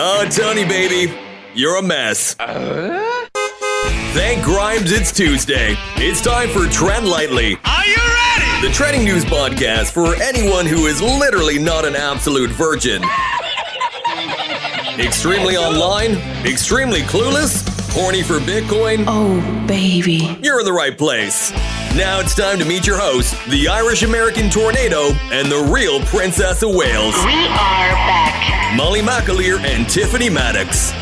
Oh, Tony, baby, you're a mess. Uh? Thank Grimes, it's Tuesday. It's time for Trend Lightly. Are you ready? The trending news podcast for anyone who is literally not an absolute virgin. extremely online, extremely clueless, horny for Bitcoin. Oh, baby. You're in the right place. Now it's time to meet your host, the Irish American Tornado, and the real Princess of Wales. We are back. Molly McAleer and Tiffany Maddox.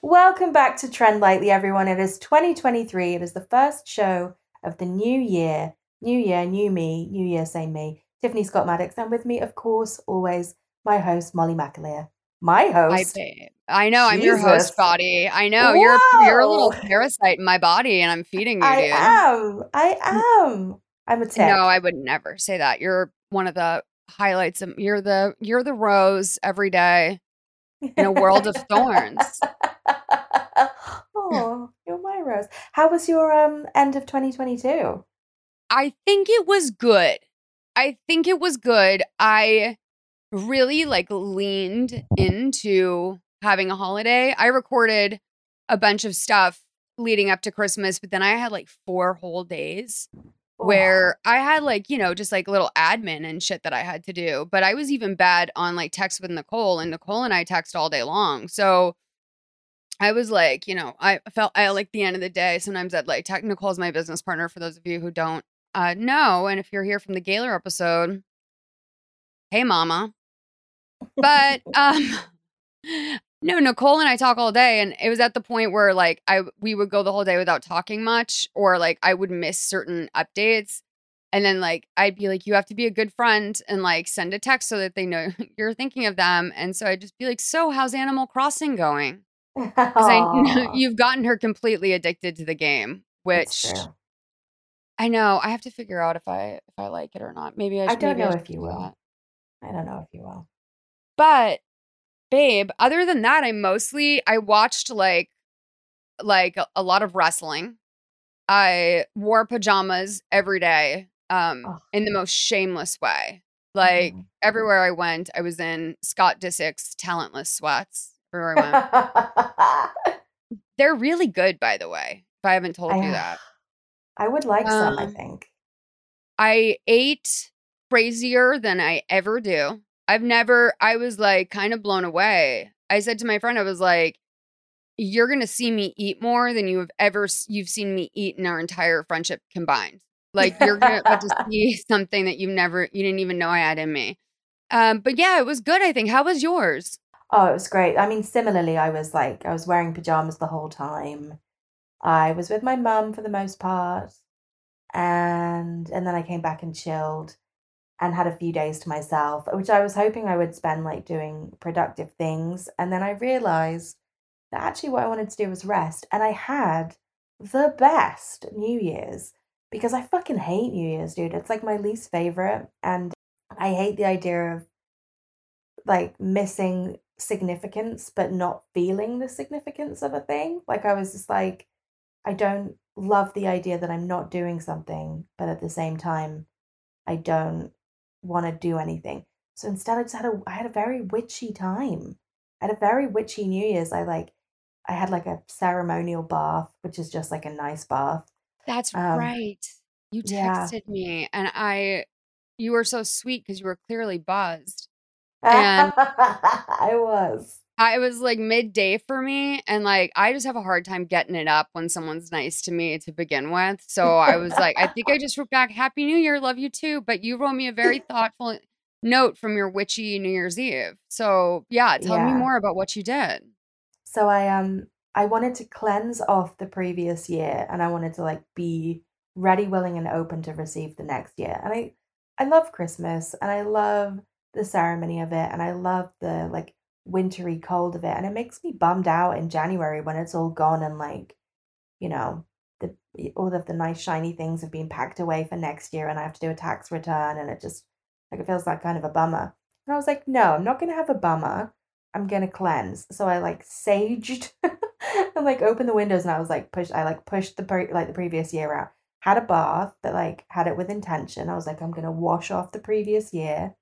Welcome back to Trend Lightly, everyone. It is 2023. It is the first show of the new year. New year, new me, new year, same me. Tiffany Scott Maddox, and with me, of course, always my host, Molly McAleer. My host. babe. I know I'm your host body. I know you're you're a little parasite in my body, and I'm feeding you, I dude. am. I am. I'm a tick. No, I would never say that. You're one of the highlights. Of, you're the you're the rose every day in a world of thorns. oh, you're my rose. How was your um end of 2022? I think it was good. I think it was good. I really like leaned into having a holiday. I recorded a bunch of stuff leading up to Christmas, but then I had like four whole days where I had like, you know, just like little admin and shit that I had to do. But I was even bad on like text with Nicole, and Nicole and I text all day long. So I was like, you know, I felt I like the end of the day. Sometimes I'd like tech Nicole's my business partner for those of you who don't uh know. And if you're here from the Gaylor episode, hey mama. But um no, Nicole and I talk all day and it was at the point where like I we would go the whole day without talking much or like I would miss certain updates. And then like I'd be like, you have to be a good friend and like send a text so that they know you're thinking of them. And so I'd just be like, so how's Animal Crossing going? Because I you've gotten her completely addicted to the game, which. I know I have to figure out if I if I like it or not. Maybe I, I should, don't I know should if you will. that. I don't know if you will. But babe, other than that, I mostly I watched like like a, a lot of wrestling. I wore pajamas every day, um, Oh. in the most shameless way. Like Mhm. everywhere I went, I was in Scott Disick's talentless sweats. Everywhere I went. They're really good, by the way. If I haven't told you that. I would like some, I Um, think. I ate crazier than I ever do. I've never, I was like kind of blown away. I said to my friend, I was like, you're going to see me eat more than you have ever, you've seen me eat in our entire friendship combined. Like you're going to see something that you've never, you didn't even know I had in me. Um, but yeah, it was good, I think. How was yours? Oh, it was great. I mean, similarly, I was like, I was wearing pajamas the whole time. I was with my mum for the most part, and and then I came back and chilled. And had a few days to myself, which I was hoping I would spend like doing productive things. And then I realized that actually what I wanted to do was rest. And I had the best New Year's because I fucking hate New Year's, dude. It's like my least favorite. And I hate the idea of like missing significance but not feeling the significance of a thing. Like I was just like, I don't love the idea that I'm not doing something, but at the same time, I don't want to do anything. So instead, I just had a I had a very witchy time. I had a very witchy New Year's. I like I had like a ceremonial bath, which is just like a nice bath. That's Um, right. You yeah. texted me and I you were so sweet because you were clearly buzzed. And I was. I was like midday for me and like I just have a hard time getting it up when someone's nice to me to begin with. So I was like, I think I just wrote back Happy New Year, love you too. But you wrote me a very thoughtful note from your witchy New Year's Eve. So yeah, tell me more about what you did. So I um I wanted to cleanse off the previous year and I wanted to like be ready, willing, and open to receive the next year. And I I love Christmas and I love the ceremony of it and I love the like wintry cold of it. And it makes me bummed out in January when it's all gone and like, you know, the all of the nice shiny things have been packed away for next year and I have to do a tax return and it just like it feels like kind of a bummer. And I was like, no, I'm not gonna have a bummer. I'm gonna cleanse. So I like saged and like opened the windows and I was like push I like pushed the pre- like the previous year out. Had a bath, but like had it with intention. I was like, I'm gonna wash off the previous year.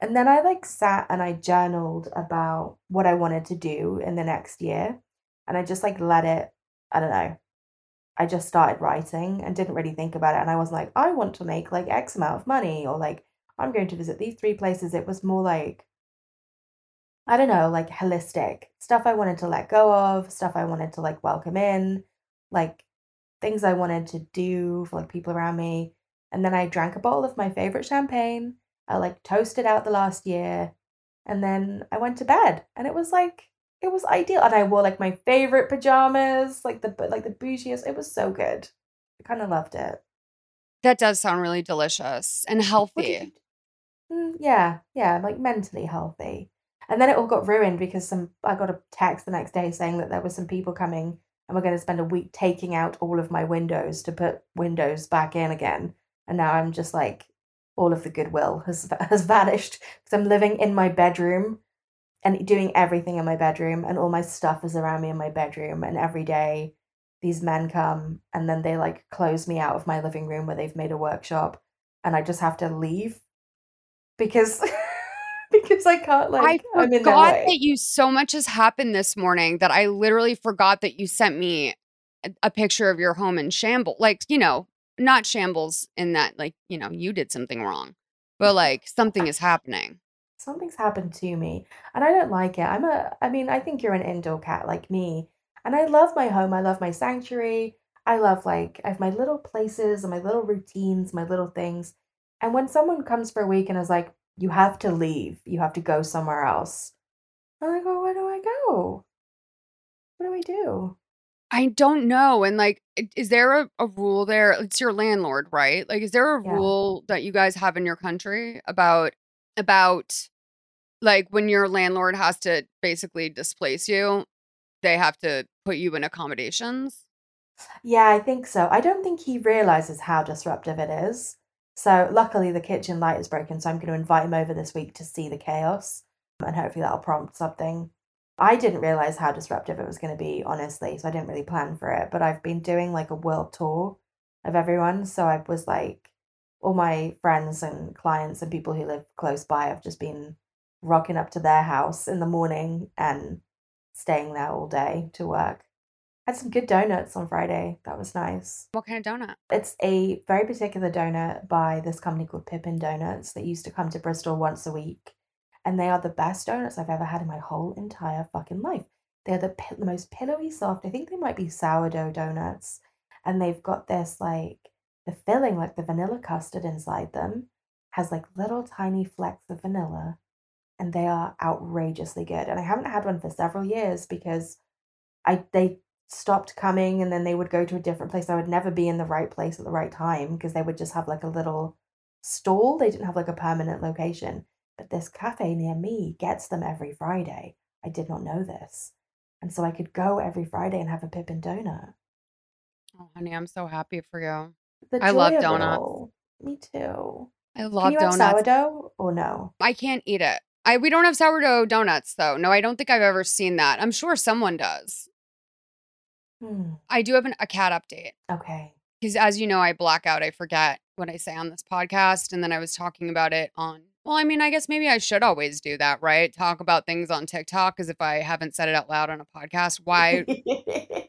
And then I like sat and I journaled about what I wanted to do in the next year. And I just like let it, I don't know. I just started writing and didn't really think about it. And I was like, I want to make like X amount of money or like I'm going to visit these three places. It was more like I don't know, like holistic stuff I wanted to let go of, stuff I wanted to like welcome in, like things I wanted to do for like people around me. And then I drank a bottle of my favorite champagne. I like toasted out the last year. And then I went to bed and it was like it was ideal. And I wore like my favorite pajamas, like the like the bougiest. It was so good. I kind of loved it. That does sound really delicious and healthy. you Mm, yeah, yeah, like mentally healthy. And then it all got ruined because some I got a text the next day saying that there were some people coming and we're going to spend a week taking out all of my windows to put windows back in again. And now I'm just like all of the goodwill has has vanished because I'm living in my bedroom and doing everything in my bedroom and all my stuff is around me in my bedroom and every day these men come and then they like close me out of my living room where they've made a workshop and I just have to leave because because I can't like I I'm forgot that you so much has happened this morning that I literally forgot that you sent me a, a picture of your home in shambles. Like, you know, not shambles in that, like, you know, you did something wrong, but like something is happening. Something's happened to me and I don't like it. I'm a I mean, I think you're an indoor cat like me. And I love my home. I love my sanctuary. I love like I have my little places and my little routines, my little things. And when someone comes for a week and is like, you have to leave, you have to go somewhere else. I'm like, well, where do I go? What do I do? I don't know. And like, is there a, a rule there? It's your landlord, right? Like, is there a Yeah. rule that you guys have in your country about, about like when your landlord has to basically displace you, they have to put you in accommodations? Yeah, I think so. I don't think he realizes how disruptive it is. So luckily the kitchen light is broken, so I'm going to invite him over this week to see the chaos and hopefully that'll prompt something. I didn't realize how disruptive it was going to be, honestly, so I didn't really plan for it, but I've been doing like a world tour of everyone, so I was like all my friends and clients and people who live close by have just been rocking up to their house in the morning and staying there all day to work. Had some good donuts on Friday. That was nice. What kind of donut? It's a very particular donut by this company called Pippin Donuts that used to come to Bristol once a week. And they are the best donuts I've ever had in my whole entire fucking life. They're the, the most pillowy soft. I think they might be sourdough donuts. And they've got this like, the filling, like the vanilla custard inside them, has like little tiny flecks of vanilla. And they are outrageously good. And I haven't had one for several years because I they stopped coming and then they would go to a different place. I would never be in the right place at the right time because they would just have like a little stall. They didn't have like a permanent location. But this cafe near me gets them every Friday. I did not know this. And so I could go every Friday and have a Pippin donut. Oh, honey, I'm so happy for you. The I love joy of it donuts. Me too. I love donuts. sourdough or no? I can't eat it. I we don't have sourdough donuts though. No, I don't think I've ever seen that. I'm sure someone does. Hmm. I do have an, a cat update Okay. because, as you know, I black out. I forget what I say on this podcast, and then I was talking about it on. Well, I mean, I guess maybe I should always do that, right? Talk about things on TikTok because if I haven't said it out loud on a podcast, why?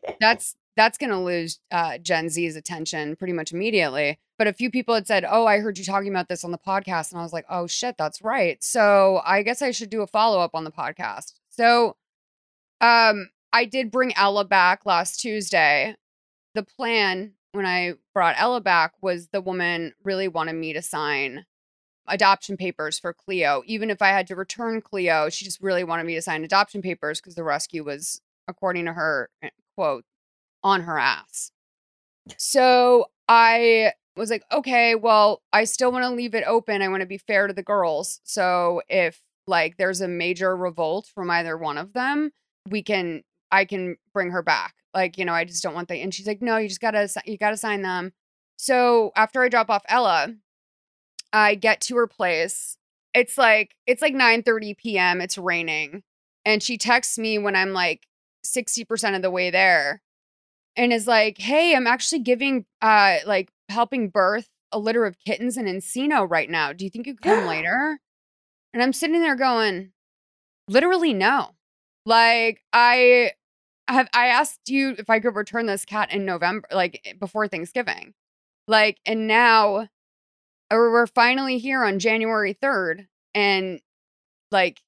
that's that's going to lose uh, Gen Z's attention pretty much immediately. But a few people had said, "Oh, I heard you talking about this on the podcast," and I was like, "Oh shit, that's right." So I guess I should do a follow up on the podcast. So, um, I did bring Ella back last Tuesday. The plan when I brought Ella back was the woman really wanted me to sign adoption papers for Cleo. Even if I had to return Cleo, she just really wanted me to sign adoption papers because the rescue was, according to her eh, quote, on her ass. So I was like, okay, well, I still want to leave it open. I want to be fair to the girls. So if like there's a major revolt from either one of them, we can I can bring her back. Like, you know, I just don't want the and she's like, "No, you just got to you got to sign them." So, after I drop off Ella, I get to her place. It's like it's like 9:30 p.m. It's raining. And she texts me when I'm like 60% of the way there and is like, "Hey, I'm actually giving uh like helping birth a litter of kittens in Encino right now. Do you think you could come later?" And I'm sitting there going, "Literally no." Like I have I asked you if I could return this cat in November like before Thanksgiving. Like and now or we're finally here on January 3rd and like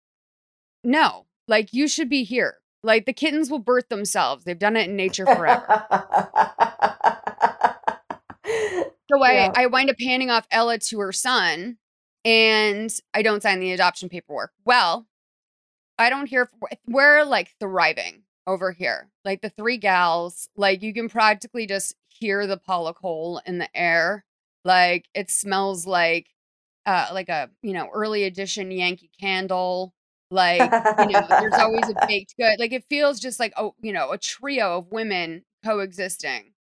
no, like you should be here. Like the kittens will birth themselves. They've done it in nature forever. So I, Yeah. I wind up handing off Ella to her son and I don't sign the adoption paperwork. Well, I don't hear, we're like thriving over here. Like the three gals, like you can practically just hear the pollock hole in the air. Like it smells like, uh, like a, you know, early edition Yankee candle. Like, you know, there's always a baked good. Like it feels just like, oh, you know, a trio of women coexisting.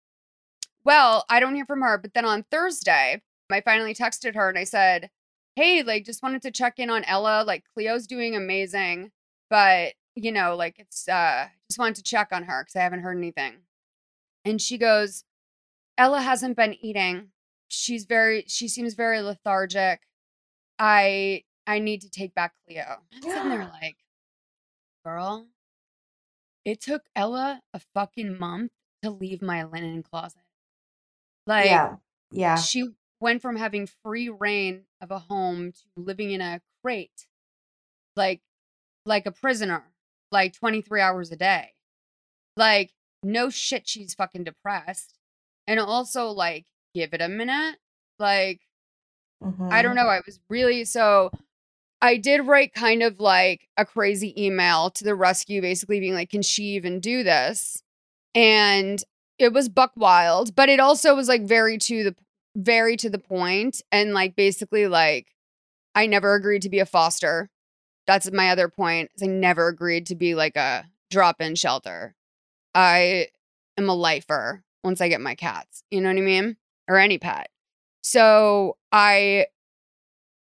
Well, I don't hear from her. But then on Thursday, I finally texted her and I said, Hey, like, just wanted to check in on Ella. Like, Cleo's doing amazing. But, you know, like, it's, uh, just wanted to check on her because I haven't heard anything. And she goes, Ella hasn't been eating. She's very, she seems very lethargic. I, I need to take back Cleo. I'm sitting there like, girl, it took Ella a fucking month to leave my linen closet. Like, yeah. Yeah. she went from having free reign of a home to living in a crate, like, like a prisoner, like 23 hours a day. Like, no shit, she's fucking depressed. And also, like, give it a minute. Like, I don't Mhm. know. I was really so. I did write kind of like a crazy email to the rescue, basically being like, "Can she even do this?" And it was buck wild, but it also was like very to the very to the point, and like basically like, I never agreed to be a foster. That's my other point. I never agreed to be like a drop-in shelter. I am a lifer once I get my cats. You know what I mean? Or any pet. So I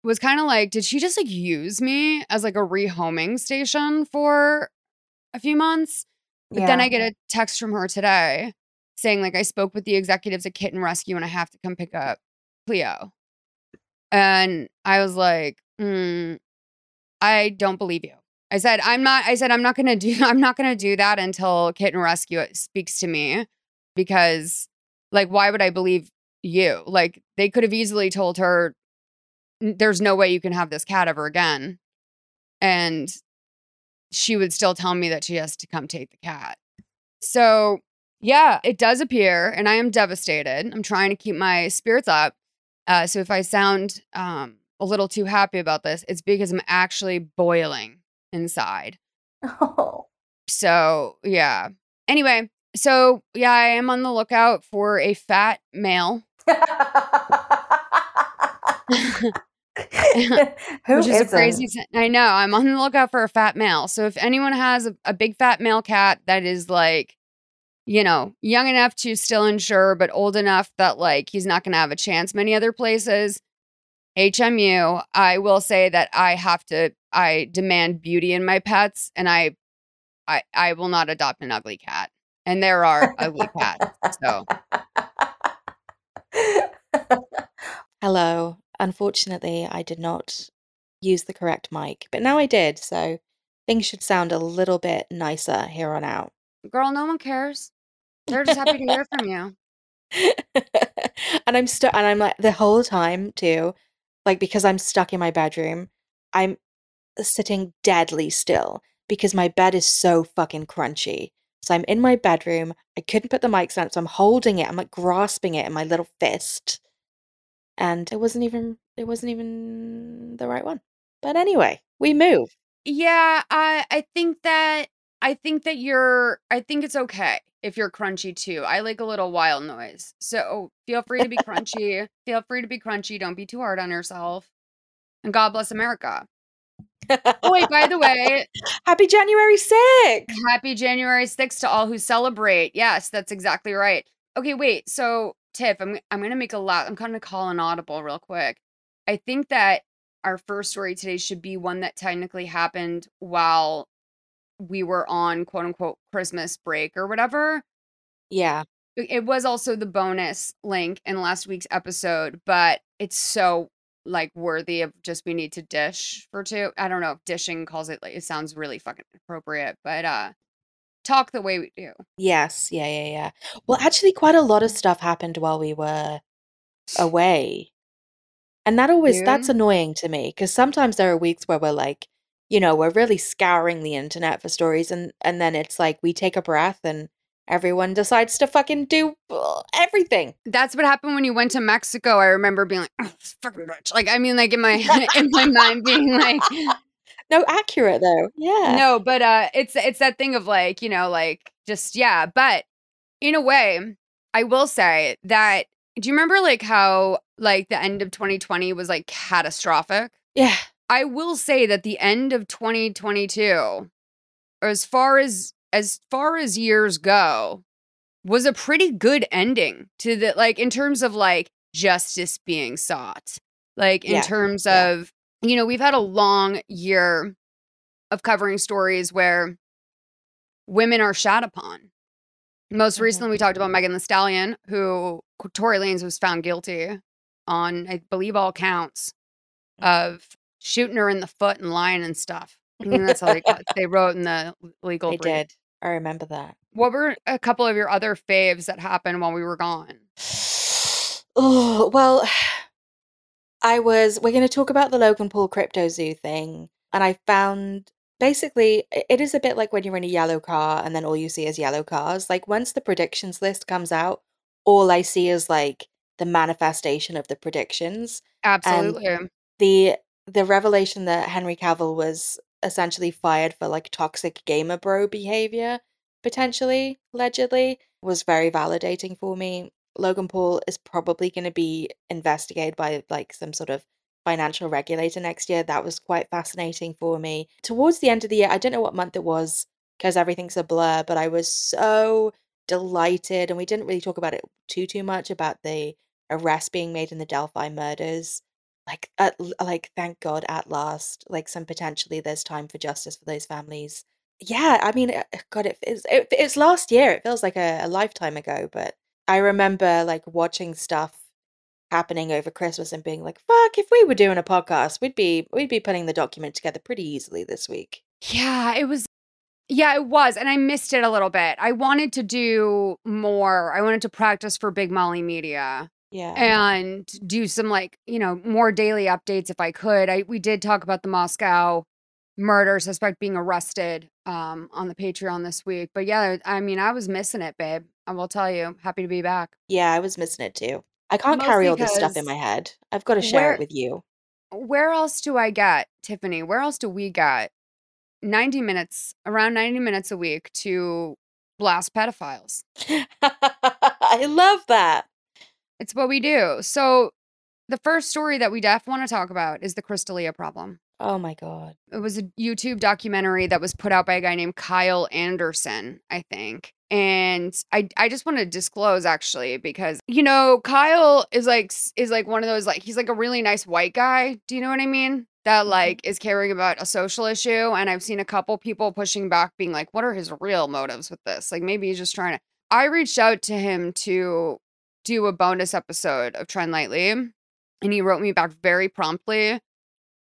was kind of like, did she just like use me as like a rehoming station for a few months? But then I get a text from her today saying like I spoke with the executives at Kitten Rescue and I have to come pick up Cleo. And I was like, mm, I don't believe you. I said, I'm not, I said, I'm not gonna do, I'm not gonna do that until Kitten Rescue speaks to me because like, why would I believe you? Like, they could have easily told her, there's no way you can have this cat ever again. And she would still tell me that she has to come take the cat. So, yeah, it does appear, and I am devastated. I'm trying to keep my spirits up. Uh, so, if I sound um, a little too happy about this, it's because I'm actually boiling inside. Oh. So, yeah. Anyway, so yeah, I am on the lookout for a fat male. Who which is isn't? crazy. I know. I'm on the lookout for a fat male. So if anyone has a, a big fat male cat that is like, you know, young enough to still insure, but old enough that like he's not going to have a chance many other places, HMU. I will say that I have to. I demand beauty in my pets, and I, I, I will not adopt an ugly cat. And there are ugly cats. So Hello. Unfortunately, I did not use the correct mic, but now I did, so things should sound a little bit nicer here on out. girl, no one cares. They're just happy to hear from you. and I'm stuck, and I'm like the whole time too, like because I'm stuck in my bedroom, I'm sitting deadly still because my bed is so fucking crunchy. So I'm in my bedroom. I couldn't put the mics down, so I'm holding it. I'm like grasping it in my little fist, and it wasn't even it wasn't even the right one. But anyway, we move. Yeah, I I think that I think that you're I think it's okay if you're crunchy too. I like a little wild noise. So feel free to be crunchy. feel free to be crunchy. Don't be too hard on yourself. And God bless America. Oh wait, by the way, Happy January 6th! happy January 6th to all who celebrate. Yes, that's exactly right. Okay, wait. So Tiff, I'm I'm gonna make a lot. I'm gonna call an audible real quick. I think that our first story today should be one that technically happened while we were on quote unquote Christmas break or whatever. Yeah. It it was also the bonus link in last week's episode, but it's so like worthy of just we need to dish for two. I don't know if dishing calls it like it sounds really fucking appropriate, but uh talk the way we do. Yes, yeah, yeah, yeah. Well, actually, quite a lot of stuff happened while we were away. And that always, that's annoying to me because sometimes there are weeks where we're like, you know, we're really scouring the internet for stories and and then it's like we take a breath and everyone decides to fucking do everything. That's what happened when you went to Mexico. I remember being like, oh, fucking bitch. Like, I mean, like in my in my mind being like, No, accurate though. Yeah. no, but uh it's it's that thing of like, you know, like just yeah. But in a way, I will say that do you remember like how like the end of 2020 was like catastrophic? Yeah. I will say that the end of 2022, as far as as far as years go, was a pretty good ending to the like in terms of like justice being sought. Like in Yeah, terms yeah. of, you know, we've had a long year of covering stories where women are shat upon. Most Mhm. recently, we talked about Megan Thee Stallion, who Tory Lanez was found guilty on, I believe, all counts of shooting her in the foot and lying and stuff. I mean, that's how they, got- they wrote in the legal They brief. did. I remember that. What were a couple of your other faves that happened while we were gone? Oh, well, I was, we're going to talk about the Logan Paul Crypto Zoo thing. And I found basically it is a bit like when you're in a yellow car and then all you see is yellow cars. Like once the predictions list comes out, all I see is like the manifestation of the predictions. Absolutely. The the revelation that Henry Cavill was essentially fired for like toxic gamer bro behavior, potentially, allegedly, was very validating for me. Logan Paul is probably going to be investigated by like some sort of financial regulator next year. That was quite fascinating for me. Towards the end of the year, I don't know what month it was because everything's a blur, but I was so delighted and we didn't really talk about it too too much about the arrest being made in the Delphi murders. Like at, like thank God at last like some potentially there's time for justice for those families. Yeah, I mean uh, God it is it, it's last year. It feels like a, a lifetime ago, but I remember like watching stuff happening over Christmas and being like, "Fuck, if we were doing a podcast, we'd be we'd be putting the document together pretty easily this week." Yeah, it was. Yeah, it was. And I missed it a little bit. I wanted to do more. I wanted to practice for Big Molly Media Yeah. and do some like, you know, more daily updates if I could. I we did talk about the Moscow murder suspect being arrested um on the Patreon this week. But yeah, I mean, I was missing it, babe. I will tell you. Happy to be back. Yeah, I was missing it too. I can't carry all this stuff in my head. I've got to share where- it with you. Where else do I get, Tiffany? Where else do we get 90 minutes, around 90 minutes a week to blast pedophiles? I love that. It's what we do. So the first story that we def want to talk about is the Chris D'Elia problem. Oh my god. It was a YouTube documentary that was put out by a guy named Kyle Anderson, I think. And I I just want to disclose actually because you know Kyle is like is like one of those like he's like a really nice white guy. Do you know what I mean? That mm-hmm. like is caring about a social issue and I've seen a couple people pushing back being like what are his real motives with this? Like maybe he's just trying to I reached out to him to do a bonus episode of Trend Lightly and he wrote me back very promptly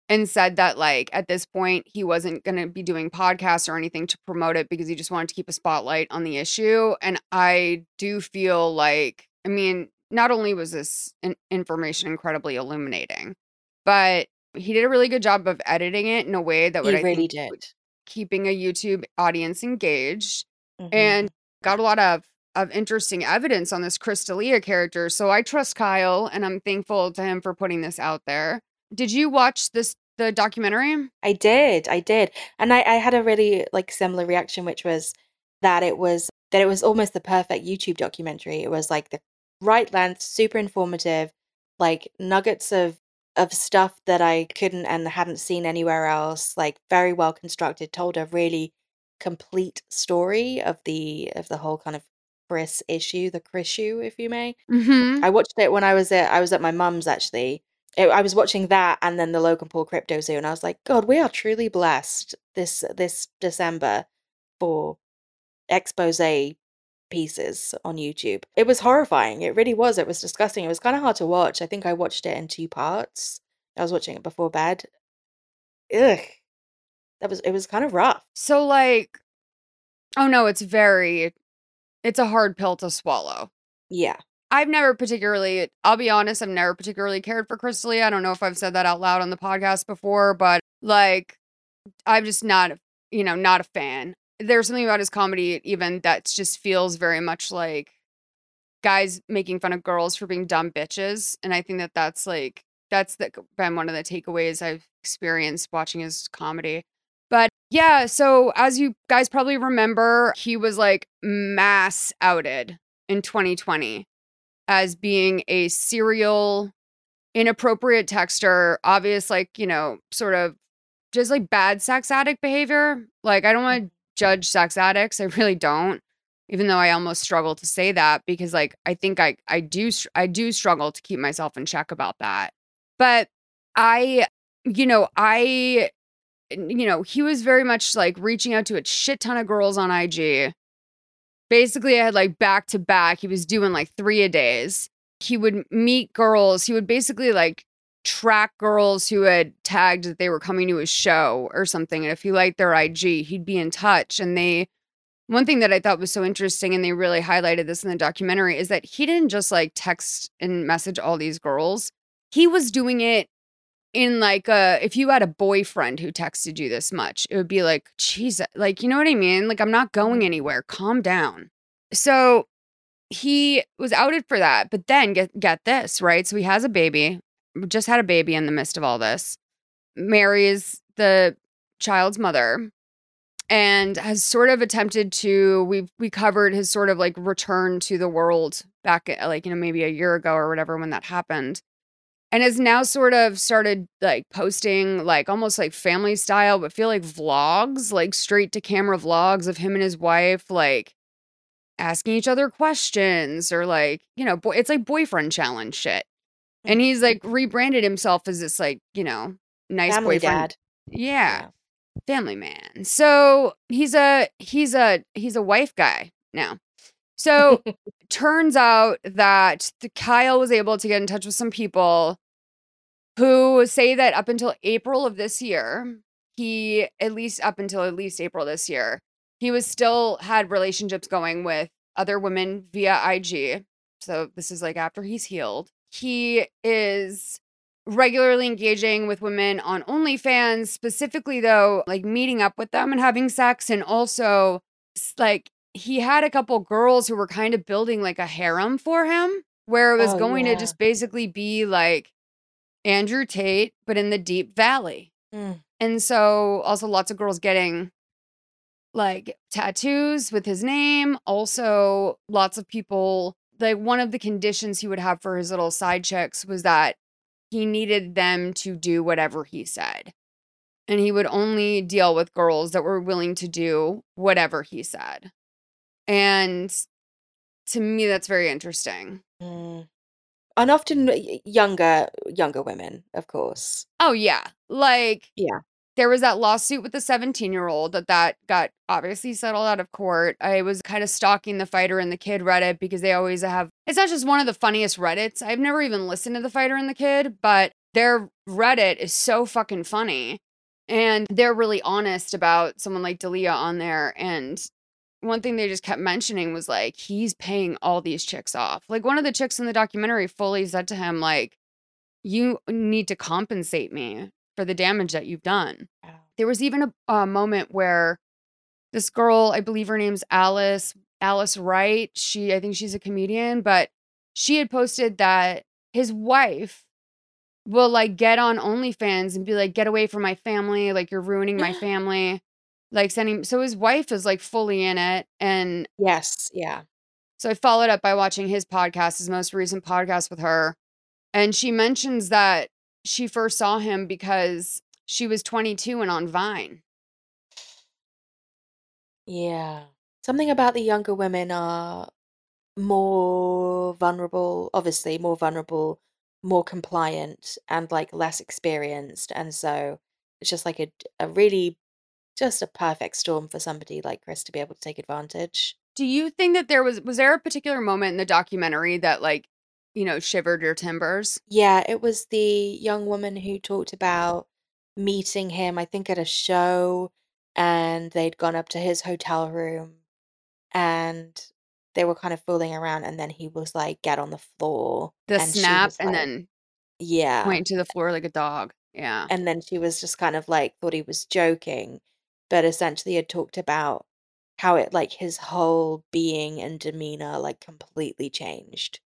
and said that like at this point he wasn't going to be doing podcasts or anything to promote it because he just wanted to keep a spotlight on the issue and i do feel like i mean not only was this in- information incredibly illuminating but he did a really good job of editing it in a way that would He I really think, did. keeping a youtube audience engaged Mhm. and got a lot of of interesting evidence on this Chris D'Elia character. So I trust Kyle and I'm thankful to him for putting this out there. Did you watch this the documentary? I did, I did. And I, I had a really like similar reaction, which was that it was that it was almost the perfect YouTube documentary. It was like the right length, super informative, like nuggets of of stuff that I couldn't and hadn't seen anywhere else, like very well constructed, told a really complete story of the of the whole kind of Chris issue, the Chris issue, if you may. Mm-hmm. I watched it when I was at I was at my mum's actually. It- I was watching that and then the Logan Paul crypto zoo, and I was like, God, we are truly blessed this this December for expose pieces on YouTube. It was horrifying. It really was. It was disgusting. It was kind of hard to watch. I think I watched it in two parts. I was watching it before bed. Ugh. That was it was kind of rough. So like oh no, it's very it's a hard pill to swallow. Yeah. I've never particularly, I'll be honest, I've never particularly cared for Chris D'Elia. I don't know if I've said that out loud on the podcast before, but like, I'm just not, you know, not a fan. There's something about his comedy, even that just feels very much like guys making fun of girls for being dumb bitches. And I think that that's like, that's the, been one of the takeaways I've experienced watching his comedy. But yeah, so as you guys probably remember, he was like mass outed in 2020 as being a serial inappropriate texter, obvious, like, you know, sort of just like bad sex addict behavior. Like, I don't want to mm-hmm. judge sex addicts. I really don't. Even though I almost struggle to say that because like I think I I do I do struggle to keep myself in check about that. But I you know, I you know, he was very much like reaching out to a shit ton of girls on IG basically I had like back to back. He was doing like three a days. He would meet girls. He would basically like track girls who had tagged that they were coming to his show or something. And if he liked their IG, he'd be in touch. And they, one thing that I thought was so interesting, and they really highlighted this in the documentary, is that he didn't just like text and message all these girls. He was doing it in like a if you had a boyfriend who texted you this much, it would be like, Jesus, uh, like, you know what I mean? Like, I'm not going mm-hmm. anywhere. Calm down. So he was outed for that. But then get get this, right? So he has a baby, just had a baby in the midst of all this, marries the child's mother, and has sort of attempted to we we covered his sort of like return to the world back at like, you know, maybe a year ago or whatever when that happened and has now sort of started like posting like almost like family style but feel like vlogs like straight to camera vlogs of him and his wife like asking each other questions or like you know boy it's like boyfriend challenge shit. And mm-hmm. he's like rebranded himself as this like you know nice Family boyfriend dad. yeah. family man. So he's a he's a he's a wife guy now so turns out that the Kyle was able to get in touch with some people who say that up until April of this year, he at least up until at least April this year, he was still had relationships going with other women via IG. So this is like after he's healed. He is regularly engaging with women on OnlyFans, specifically though, like meeting up with them and having sex and also like he had a couple girls who were kind of building like a harem for him where it was Oh, going yeah. to just basically be like Andrew Tate but in the deep valley. Mm. And so also lots of girls getting like tattoos with his name, also lots of people like one of the conditions he would have for his little side chicks was that he needed them to do whatever he said. And he would only deal with girls that were willing to do whatever he said. And to me, that's very interesting. Mm. And often younger younger women, of course. Oh, yeah. Like, Yeah. there was that lawsuit with the 17 year old that that got obviously settled out of court i was kind of stalking the fighter and the kid reddit because they always have it's not just one of the funniest reddits i've never even listened to the fighter and the kid but their reddit is so fucking funny and they're really honest about someone like D'Elia on there and one thing they just kept mentioning was like he's paying all these chicks off like one of the chicks in the documentary fully said to him like you need to compensate me for the damage that you've done Wow. there was even a, a moment where this girl, I believe her name's Alice, Alice Wright. She, I think she's a comedian, but she had posted that his wife will like get on OnlyFans and be like, get away from my family. Like, you're ruining my family. Like, sending, so his wife is like fully in it. And Yes. Yeah. so I followed up by watching his podcast, his most recent podcast with her. And she mentions that she first saw him because she was 22 and on Vine. Yeah. Something about the younger women are more vulnerable, obviously more vulnerable, more compliant, and like less experienced. And so it's just like a, a really, just a perfect storm for somebody like Chris to be able to take advantage. Do you think that there was was there a particular moment in the documentary that like, you know, shivered your timbers? Yeah, it was the young woman who talked about meeting him, I think at a show, and they'd gone up to his hotel room and they were kind of fooling around, and then he was like, "Get on the floor." The and snap and like, then Yeah. point to the floor like a dog. Yeah. And then she was just kind of like, thought he was joking, but essentially had talked about how it, like, his whole being and demeanor, like, completely changed.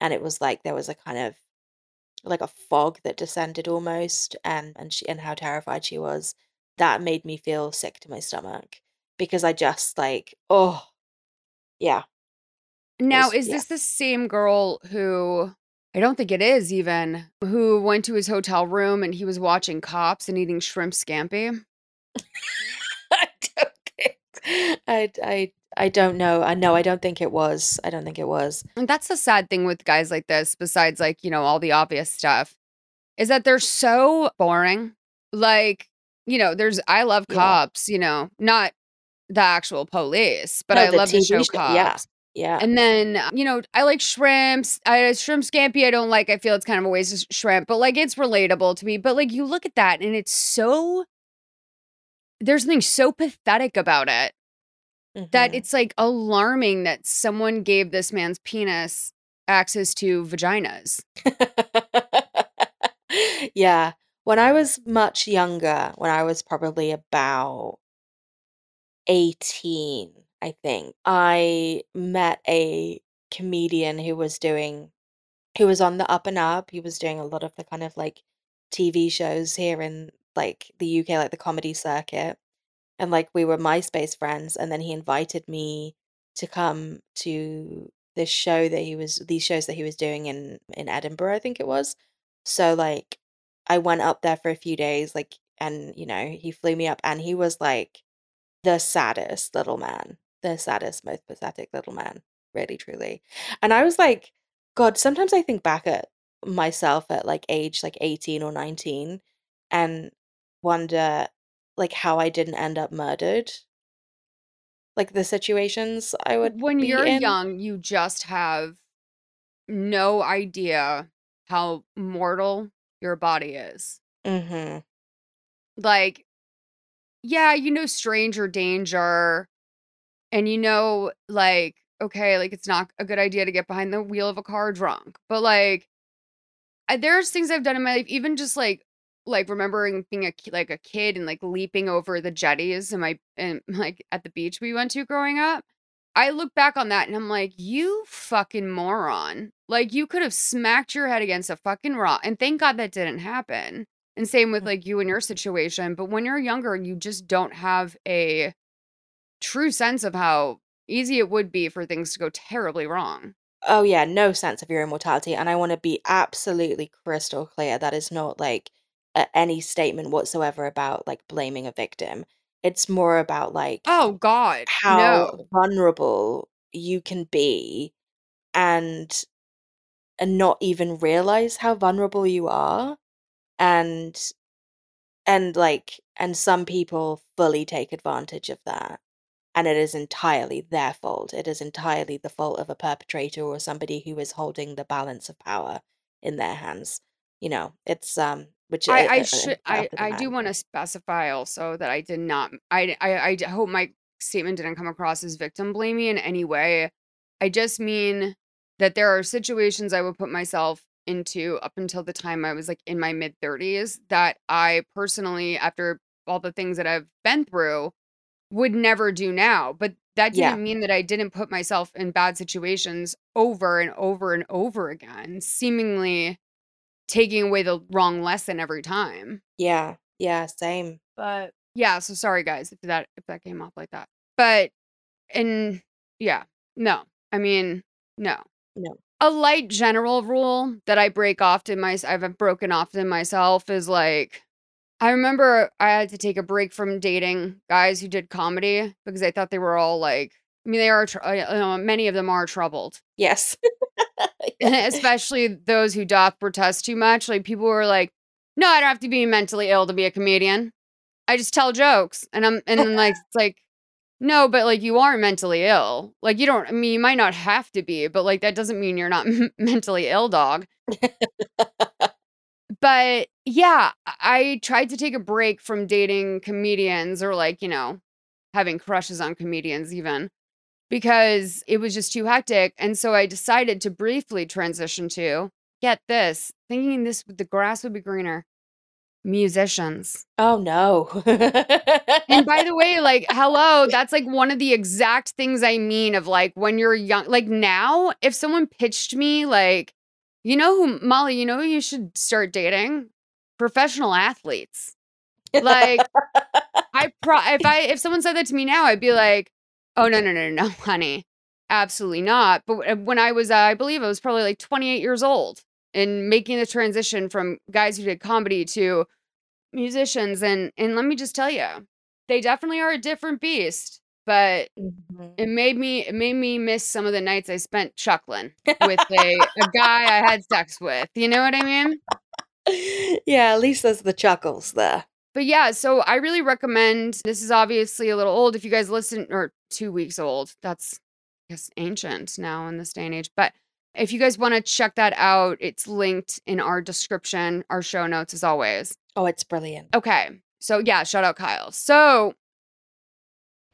And it was like there was a kind of like a fog that descended almost and and she and how terrified she was that made me feel sick to my stomach because i just like oh yeah Now, was- is yeah. this the same girl who I don't think it is even who went to his hotel room and he was watching cops and eating shrimp scampi? i don't think i i i don't know i know i don't think it was i don't think it was And that's the sad thing with guys like this, besides like, you know, all the obvious stuff, is that they're so boring. Like, you know, there's I love Yeah. cops, you know, not the actual police, but No, I the love the TV show show, yeah. cops. yeah And then, uh, you know, I like shrimps. I shrimp scampi I don't like. I feel it's kind of a waste of shrimp, but like it's relatable to me. But like you look at that and it's so there's something so pathetic about it that Mhm. it's like alarming that someone gave this man's penis access to vaginas. yeah. When I was much younger, when I was probably about 18, I think, I met a comedian who was doing, who was on the up and up. He was doing a lot of the kind of like TV shows here in like the UK, like the comedy circuit. And like we were MySpace friends. And then he invited me to come to this show that he was, these shows that he was doing in, in Edinburgh, I think it was. So like I went up there for a few days, like, and you know, he flew me up and he was like the saddest little man, the saddest, most pathetic little man, really, truly. And I was like, God, sometimes I think back at myself at like age like 18 or 19 and wonder like how I didn't end up murdered. Like the situations I would When you're in. young, you just have no idea how mortal your body is. Mm-hmm. Like, yeah, you know, stranger danger, and you know, like, okay, like it's not a good idea to get behind the wheel of a car drunk, but like, I, there's things I've done in my life, even just like, like remembering being a like a kid and like leaping over the jetties and my and like at the beach we went to growing up. I look back on that and I'm like, you fucking moron. Like you could have smacked your head against a fucking rock. And thank God that didn't happen. And same with mm. like you and your situation. But when you're younger, you just don't have a true sense of how easy it would be for things to go terribly wrong. oh yeah, no sense of your immortality. And I want to be absolutely crystal clear that is not like any statement whatsoever about like blaming a victim. It's more about like Oh God, how no. vulnerable you can be and and not even realize how vulnerable you are and and like and some people fully take advantage of that and it is entirely their fault it is entirely the fault of a perpetrator or somebody who is holding the balance of power in their hands you know it's um which I, uh, I uh, should I, up to the I do want to specify also that I did not I, I I hope my statement didn't come across as victim blaming in any way. I just mean that there are situations I would put myself into up until the time I was like in my mid 30s that I personally after all the things that I've been through would never do now. But that didn't mean that I didn't put myself in bad situations over and over and over again, seemingly taking away the wrong lesson every time. yeah yeah same But yeah, so sorry guys if that if that came off like that. But and yeah, no. I mean, no. no A light general rule that I break often my I've broken often myself is like I remember I had to take a break from dating guys who did comedy because I thought they were all like I mean they are tr- uh, you know, many of them are troubled. yes. especially those who doth protest too much. Like people were like, "No, I don't have to be mentally ill to be a comedian. I just tell jokes." And I'm and then like it's like, no, but like you are mentally ill. Like you don't. I mean, you might not have to be, but like that doesn't mean you're not mentally ill, dog. But yeah, I tried to take a break from dating comedians or like you know having crushes on comedians even because it was just too hectic. And so I decided to briefly transition to get this, thinking this the grass would be greener. Musicians. oh no And by the way, like, hello, that's like one of the exact things I mean of like when you're young. Like now, if someone pitched me, like, you know who, Molly, you know who you should start dating? Professional athletes. Like, I pro if I if someone said that to me now, I'd be like, "Oh no, no, no, no, honey, absolutely not." But when I was, uh, I believe I was probably like 28 years old and making the transition from guys who did comedy to musicians, and and let me just tell you, they definitely are a different beast. But Mhm. it made me it made me miss some of the nights I spent chuckling with a a guy I had sex with. You know what I mean? yeah at least there's the chuckles there But yeah, so I really recommend this is obviously a little old if you guys listen or 2 weeks old. That's I guess ancient now in this day and age. But if you guys want to check that out, it's linked in our description, our show notes as always. oh it's brilliant Okay. So yeah, shout out Kyle. So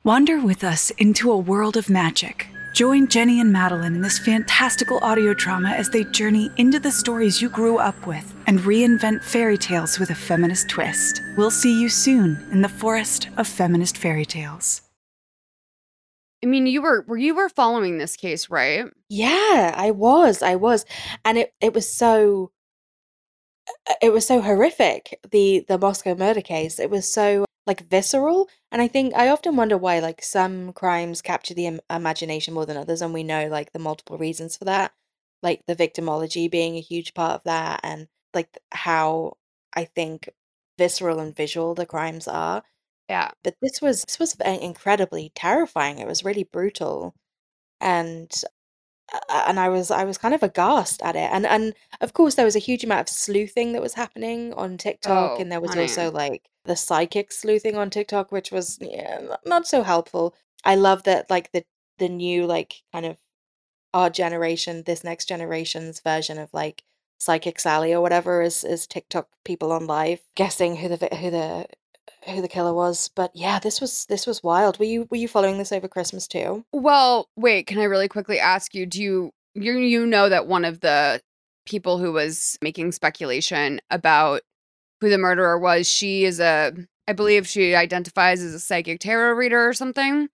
Wander with us into a world of magic. Join Jenny and Madeline in this fantastical audio drama as they journey into the stories you grew up with and reinvent fairy tales with a feminist twist. We'll see you soon in the forest of feminist fairy tales. I mean, you were were you were following this case, right? Yeah, I was. I was. And it it was so it was so horrific, the the Moscow murder case. It was so like visceral, and I think I often wonder why like some crimes capture the im imagination more than others, and we know like the multiple reasons for that, like the victimology being a huge part of that, and like how I think visceral and visual the crimes are. Yeah. But this was this was uh, incredibly terrifying. It was really brutal, and and I was I was kind of aghast at it. And and of course there was a huge amount of sleuthing that was happening on TikTok, Oh, and there was honey. also like the psychic sleuthing on TikTok, which was yeah, not, so helpful. I love that like the the new like kind of our generation, this next generation's version of like Psychic Sally or whatever is is TikTok people on live guessing who the who the who the killer was. But yeah, this was this was wild. Were you were you following this over Christmas too? Well, wait, can I really quickly ask you, do you you you know that one of the people who was making speculation about who the murderer was, she is a I believe she identifies as a psychic tarot reader or something.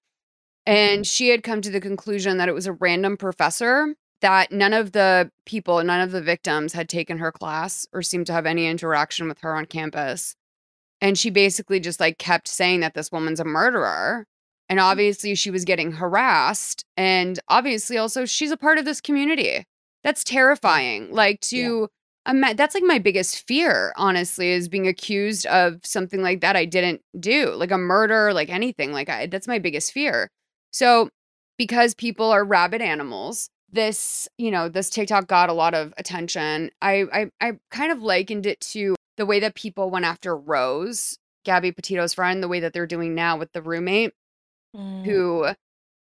And mm-hmm. she had come to the conclusion that it was a random professor that none of the people, none of the victims had taken her class or seemed to have any interaction with her on campus. And she basically just like kept saying that this woman's a murderer. And mm. obviously, she was getting harassed. And obviously, also, she's a part of this community. That's terrifying. Like, to, ima- that's like my biggest fear, honestly, is being accused of something like that I didn't do, like a murder, like anything. Like, I, that's my biggest fear. So, because people are rabid animals, this, you know, this TikTok got a lot of attention. I, I, I kind of likened it to the way that people went after Rose, Gabby Petito's friend, the way that they're doing now with the roommate Mm. who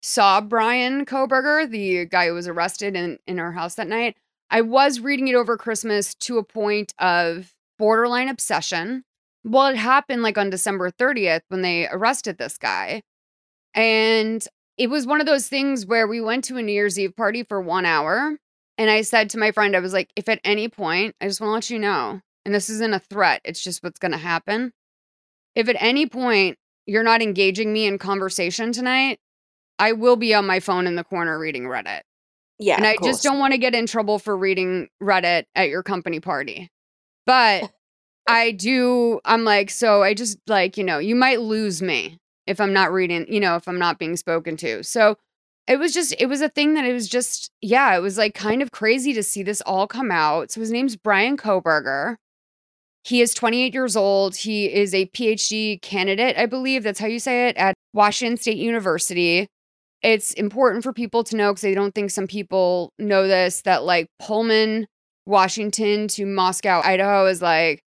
saw Brian Kohberger, the guy who was arrested in, in her house that night. I was reading it over Christmas to a point of borderline obsession. Well, it happened like on December 30th when they arrested this guy. And it was one of those things where we went to a New Year's Eve party for one hour. And I said to my friend, I was like, if at any point, I just want to let you know, and this isn't a threat, it's just what's going to happen. If at any point you're not engaging me in conversation tonight, I will be on my phone in the corner reading Reddit. Yeah, and I just don't want to get in trouble for reading Reddit at your company party. But I do, I'm like, so I just like, you know, you might lose me if I'm not reading, you know, if I'm not being spoken to. So it was just, it was a thing that it was just, yeah, it was like kind of crazy to see this all come out. So his name's Brian Kohberger. He is 28 years old. He is a PhD candidate, I believe that's how you say it, at Washington State University. It's important for people to know because I don't think some people know this that like Pullman, Washington to Moscow, Idaho is like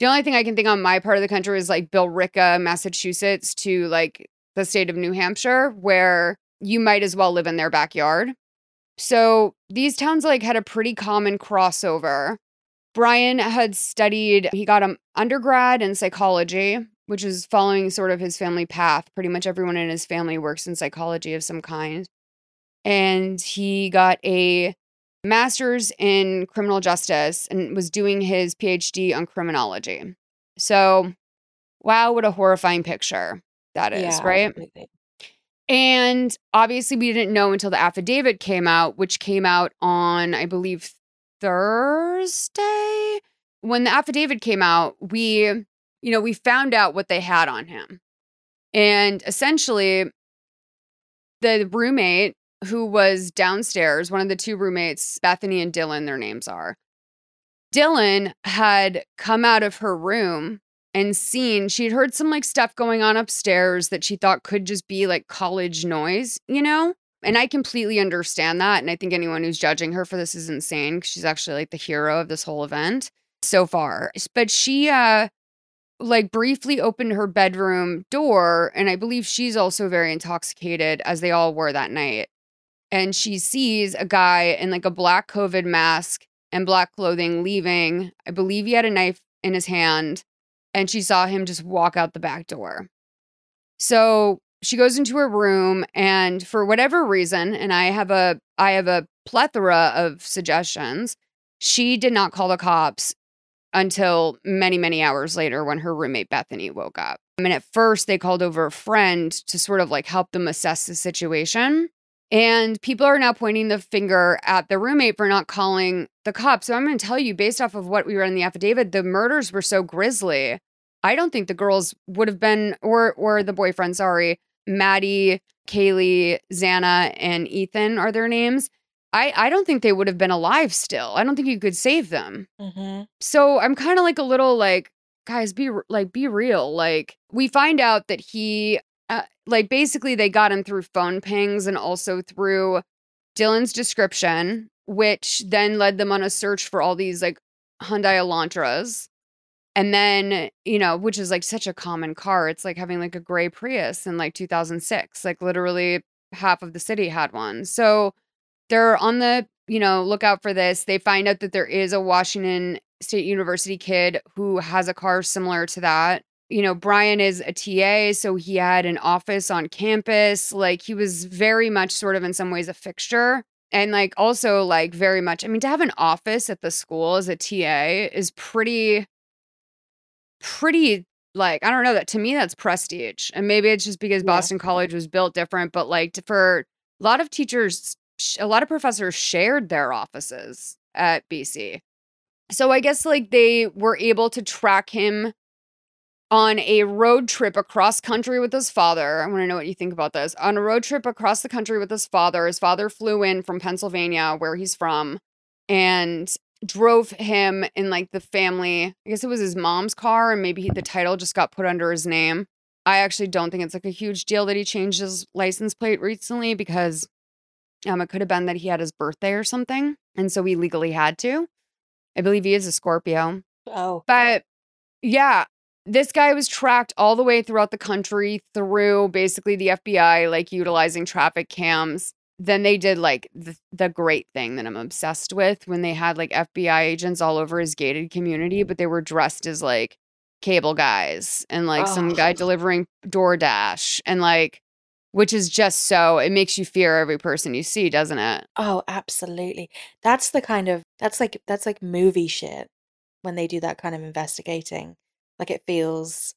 the only thing I can think on my part of the country is like Billerica, Massachusetts to like the state of New Hampshire, where you might as well live in their backyard. So these towns like had a pretty common crossover. Brian had studied, he got an undergrad in psychology, which is following sort of his family path. Pretty much everyone in his family works in psychology of some kind. And he got a master's in criminal justice and was doing his PhD on criminology. So, wow, what a horrifying picture that is, Yeah, right? absolutely. And obviously, we didn't know until the affidavit came out, which came out on, I believe, Thursday. When the affidavit came out, we, you know, we found out what they had on him. And essentially, the roommate who was downstairs, one of the two roommates, Bethany and Dylan, their names are. Dylan had come out of her room and seen she'd heard some like stuff going on upstairs that she thought could just be like college noise, you know? And I completely understand that. And I think anyone who's judging her for this is insane 'cause she's actually like the hero of this whole event so far. But she, uh, like briefly opened her bedroom door. And I believe she's also very intoxicated, as they all were that night. And she sees a guy in like a black COVID mask and black clothing leaving. I believe he had a knife in his hand. And she saw him just walk out the back door. So she goes into her room and for whatever reason, and I have a I have a plethora of suggestions, she did not call the cops until many, many hours later when her roommate Bethany woke up. I mean, at first they called over a friend to sort of like help them assess the situation. And people are now pointing the finger at the roommate for not calling the cops. So I'm going to tell you, based off of what we read in the affidavit, the murders were so grisly. I don't think the girls would have been, or or the boyfriend, sorry, Maddie, Kaylee, Xana, and Ethan are their names. I I don't think they would have been alive still. I don't think you could save them. hmm So I'm kind of like a little like, guys, be like, be real. Like, we find out that he, uh, like, basically they got him through phone pings and also through Dylan's description, which then led them on a search for all these like Hyundai Elantras. And then, you know, which is like such a common car. It's like having like a gray Prius in like 2006. Like, literally half of the city had one. So they're on the you know lookout for this they find out that there is a washington state university kid who has a car similar to that you know brian is a ta so he had an office on campus like he was very much sort of in some ways a fixture and like also like very much i mean to have an office at the school as a ta is pretty pretty like i don't know that to me that's prestige and maybe it's just because Yeah. boston college was built different but like to- for a lot of teachers a lot of professors shared their offices at bc so i guess like they were able to track him on a road trip across country with his father. I want to know what you think about this. On a road trip across the country with his father, his father flew in from Pennsylvania, where he's from, and drove him in like the family. I guess it was his mom's car, and maybe he, the title just got put under his name. I actually don't think it's like a huge deal that he changed his license plate recently because um, it could have been that he had his birthday or something. And so he legally had to. I believe he is a Scorpio. Oh. But yeah, this guy was tracked all the way throughout the country through basically the FBI, like utilizing traffic cams. Then they did like the, the great thing that I'm obsessed with when they had like FBI agents all over his gated community, but they were dressed as like cable guys and like some guy Oh. delivering DoorDash and like, which is just so, it makes you fear every person you see, doesn't it? Oh, absolutely. That's the kind of that's like that's like movie shit when they do that kind of investigating. Like it feels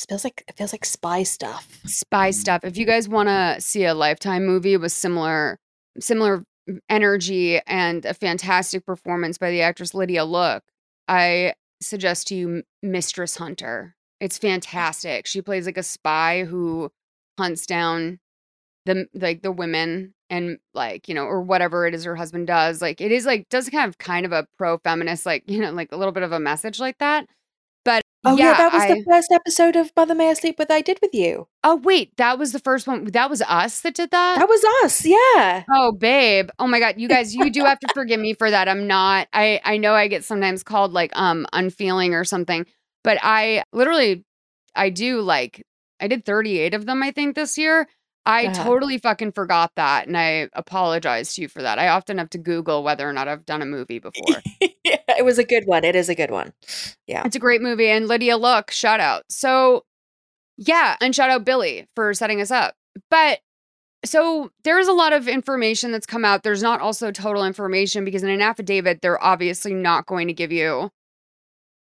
feels like it feels like spy stuff. spy stuff. If you guys want to see a lifetime movie with similar similar energy and a fantastic performance by the actress Lydia Look, I suggest to you Mistress Hunter. It's fantastic. She plays like a spy who hunts down the like the women and like, you know, or whatever it is her husband does. Like it is like does kind of kind of a pro feminist like, you know, like a little bit of a message like that. Oh yeah, yeah, that was I the first episode of Mother May I Sleep With I did with you. Oh wait, that was the first one. That was us that did that? That was us, yeah. Oh, babe. Oh my god, you guys, you do have to forgive me for that. I'm not I I know I get sometimes called like um unfeeling or something, but I literally I do like I did 38 of them I think this year. I totally fucking forgot that and I apologize to you for that. I often have to google whether or not I've done a movie before. yeah, it was a good one. It is a good one. Yeah. It's a great movie. And Lydia Look, shout out. So, yeah. And shout out Billy for setting us up. But so there's a lot of information that's come out. There's not also total information because in an affidavit, they're obviously not going to give you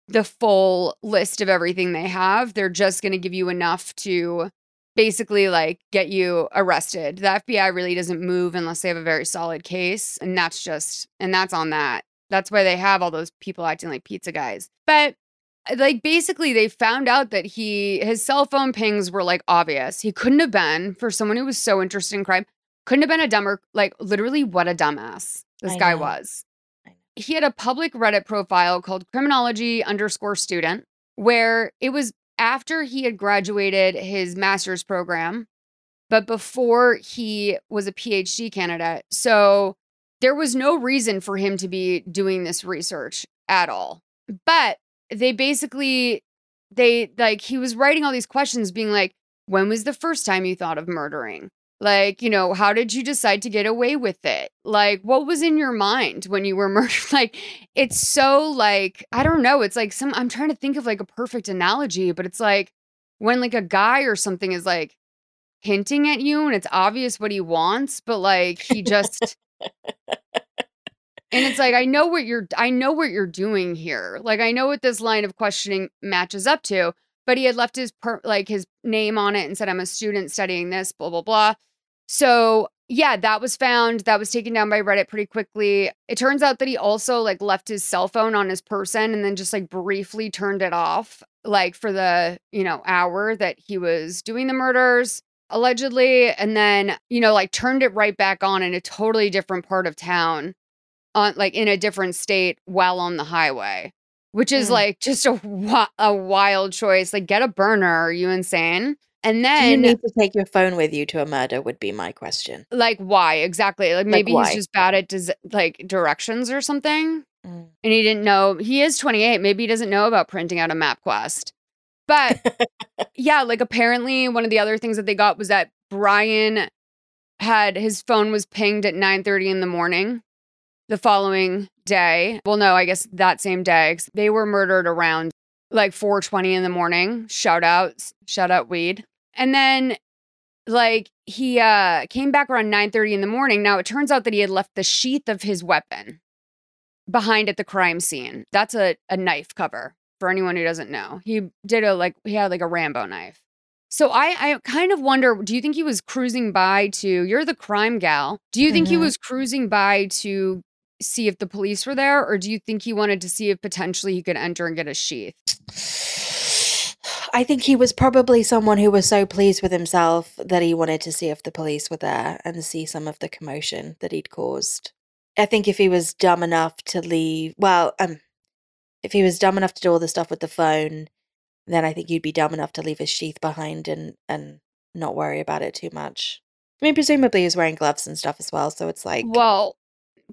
the full list of everything they have. They're just going to give you enough to basically like get you arrested. The FBI really doesn't move unless they have a very solid case. And that's just, and that's on that. That's why they have all those people acting like pizza guys. But uh, like basically they found out that he his cell phone pings were like obvious. He couldn't have been for someone who was so interested in crime. Couldn't have been a dumber like literally what a dumbass this I guy know. was. He had a public Reddit profile called criminology underscore student where it was after he had graduated his master's program, but before he was a PhD candidate. So there was no reason for him to be doing this research at all. But they basically they like he was writing all these questions being like when was the first time you thought of murdering like you know how did you decide to get away with it like what was in your mind when you were murdered like it's so like i don't know it's like some i'm trying to think of like a perfect analogy but it's like when like a guy or something is like hinting at you and it's obvious what he wants but like he just and it's like I know what you're I know what you're doing here. Like I know what this line of questioning matches up to, but he had left his per, like his name on it and said I'm a student studying this blah blah blah. So, yeah, that was found. That was taken down by Reddit pretty quickly. It turns out that he also like left his cell phone on his person and then just like briefly turned it off like for the, you know, hour that he was doing the murders allegedly and then, you know, like turned it right back on in a totally different part of town on like in a different state while on the highway, which is Mm. like just a a wild choice. Like get a burner, are you insane? And Do you then need to take your phone with you to a murder would be my question. like why exactly? Like maybe why? he's just bad at des- like directions or something. Mm. And he didn't know he is 28. Maybe he doesn't know about printing out a map quest. But yeah, like apparently one of the other things that they got was that Brian had his phone was pinged at 9:30 in the morning the following day. Well, no, I guess that same day. They were murdered around like 4:20 in the morning. Shout out, shout out weed. And then like he uh came back around 9:30 in the morning. Now it turns out that he had left the sheath of his weapon behind at the crime scene. That's a, a knife cover for anyone who doesn't know. He did a like he had like a Rambo knife. So I I kind of wonder, do you think he was cruising by to you're the crime gal. Do you think he Mhm. was cruising by to see if the police were there or do you think he wanted to see if potentially he could enter and get a sheath? I think he was probably someone who was so pleased with himself that he wanted to see if the police were there and see some of the commotion that he'd caused. I think if he was dumb enough to leave, well, um, if he was dumb enough to do all the stuff with the phone, then I think you'd be dumb enough to leave his sheath behind and and not worry about it too much. I mean, presumably he was wearing gloves and stuff as well, so it's like, Well,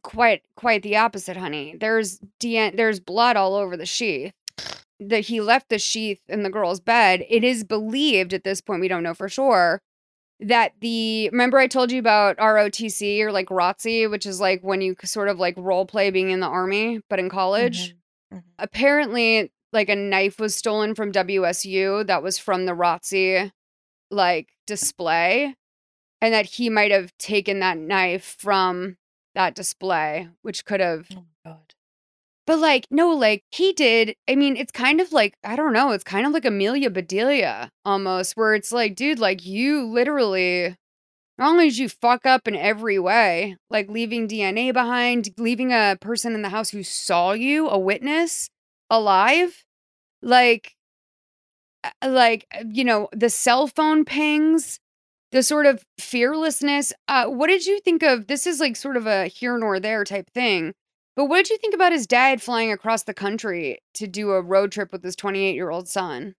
quite quite the opposite, honey. There's DN there's blood all over the sheath. That he left the sheath in the girl's bed. It is believed at this point, we don't know for sure, that the remember I told you about ROTC or like ROTC, which is like when you sort of like role play being in the army, but in college. Mhm, mhm. Apparently, like a knife was stolen from WSU that was from the ROTC like display, and that he might have taken that knife from that display, which could have oh but like, no, like he did. I mean, it's kind of like, I don't know, it's kind of like Amelia Bedelia almost, where it's like, dude, like you literally, not only did you fuck up in every way, like leaving DNA behind, leaving a person in the house who saw you, a witness, alive, like, uh, like, uh, you know, the cell phone pings, the sort of fearlessness. Uh, what did you think of? This is like sort of a here nor there type thing. But what did you think about his dad flying across the country to do a road trip with his 28 year old son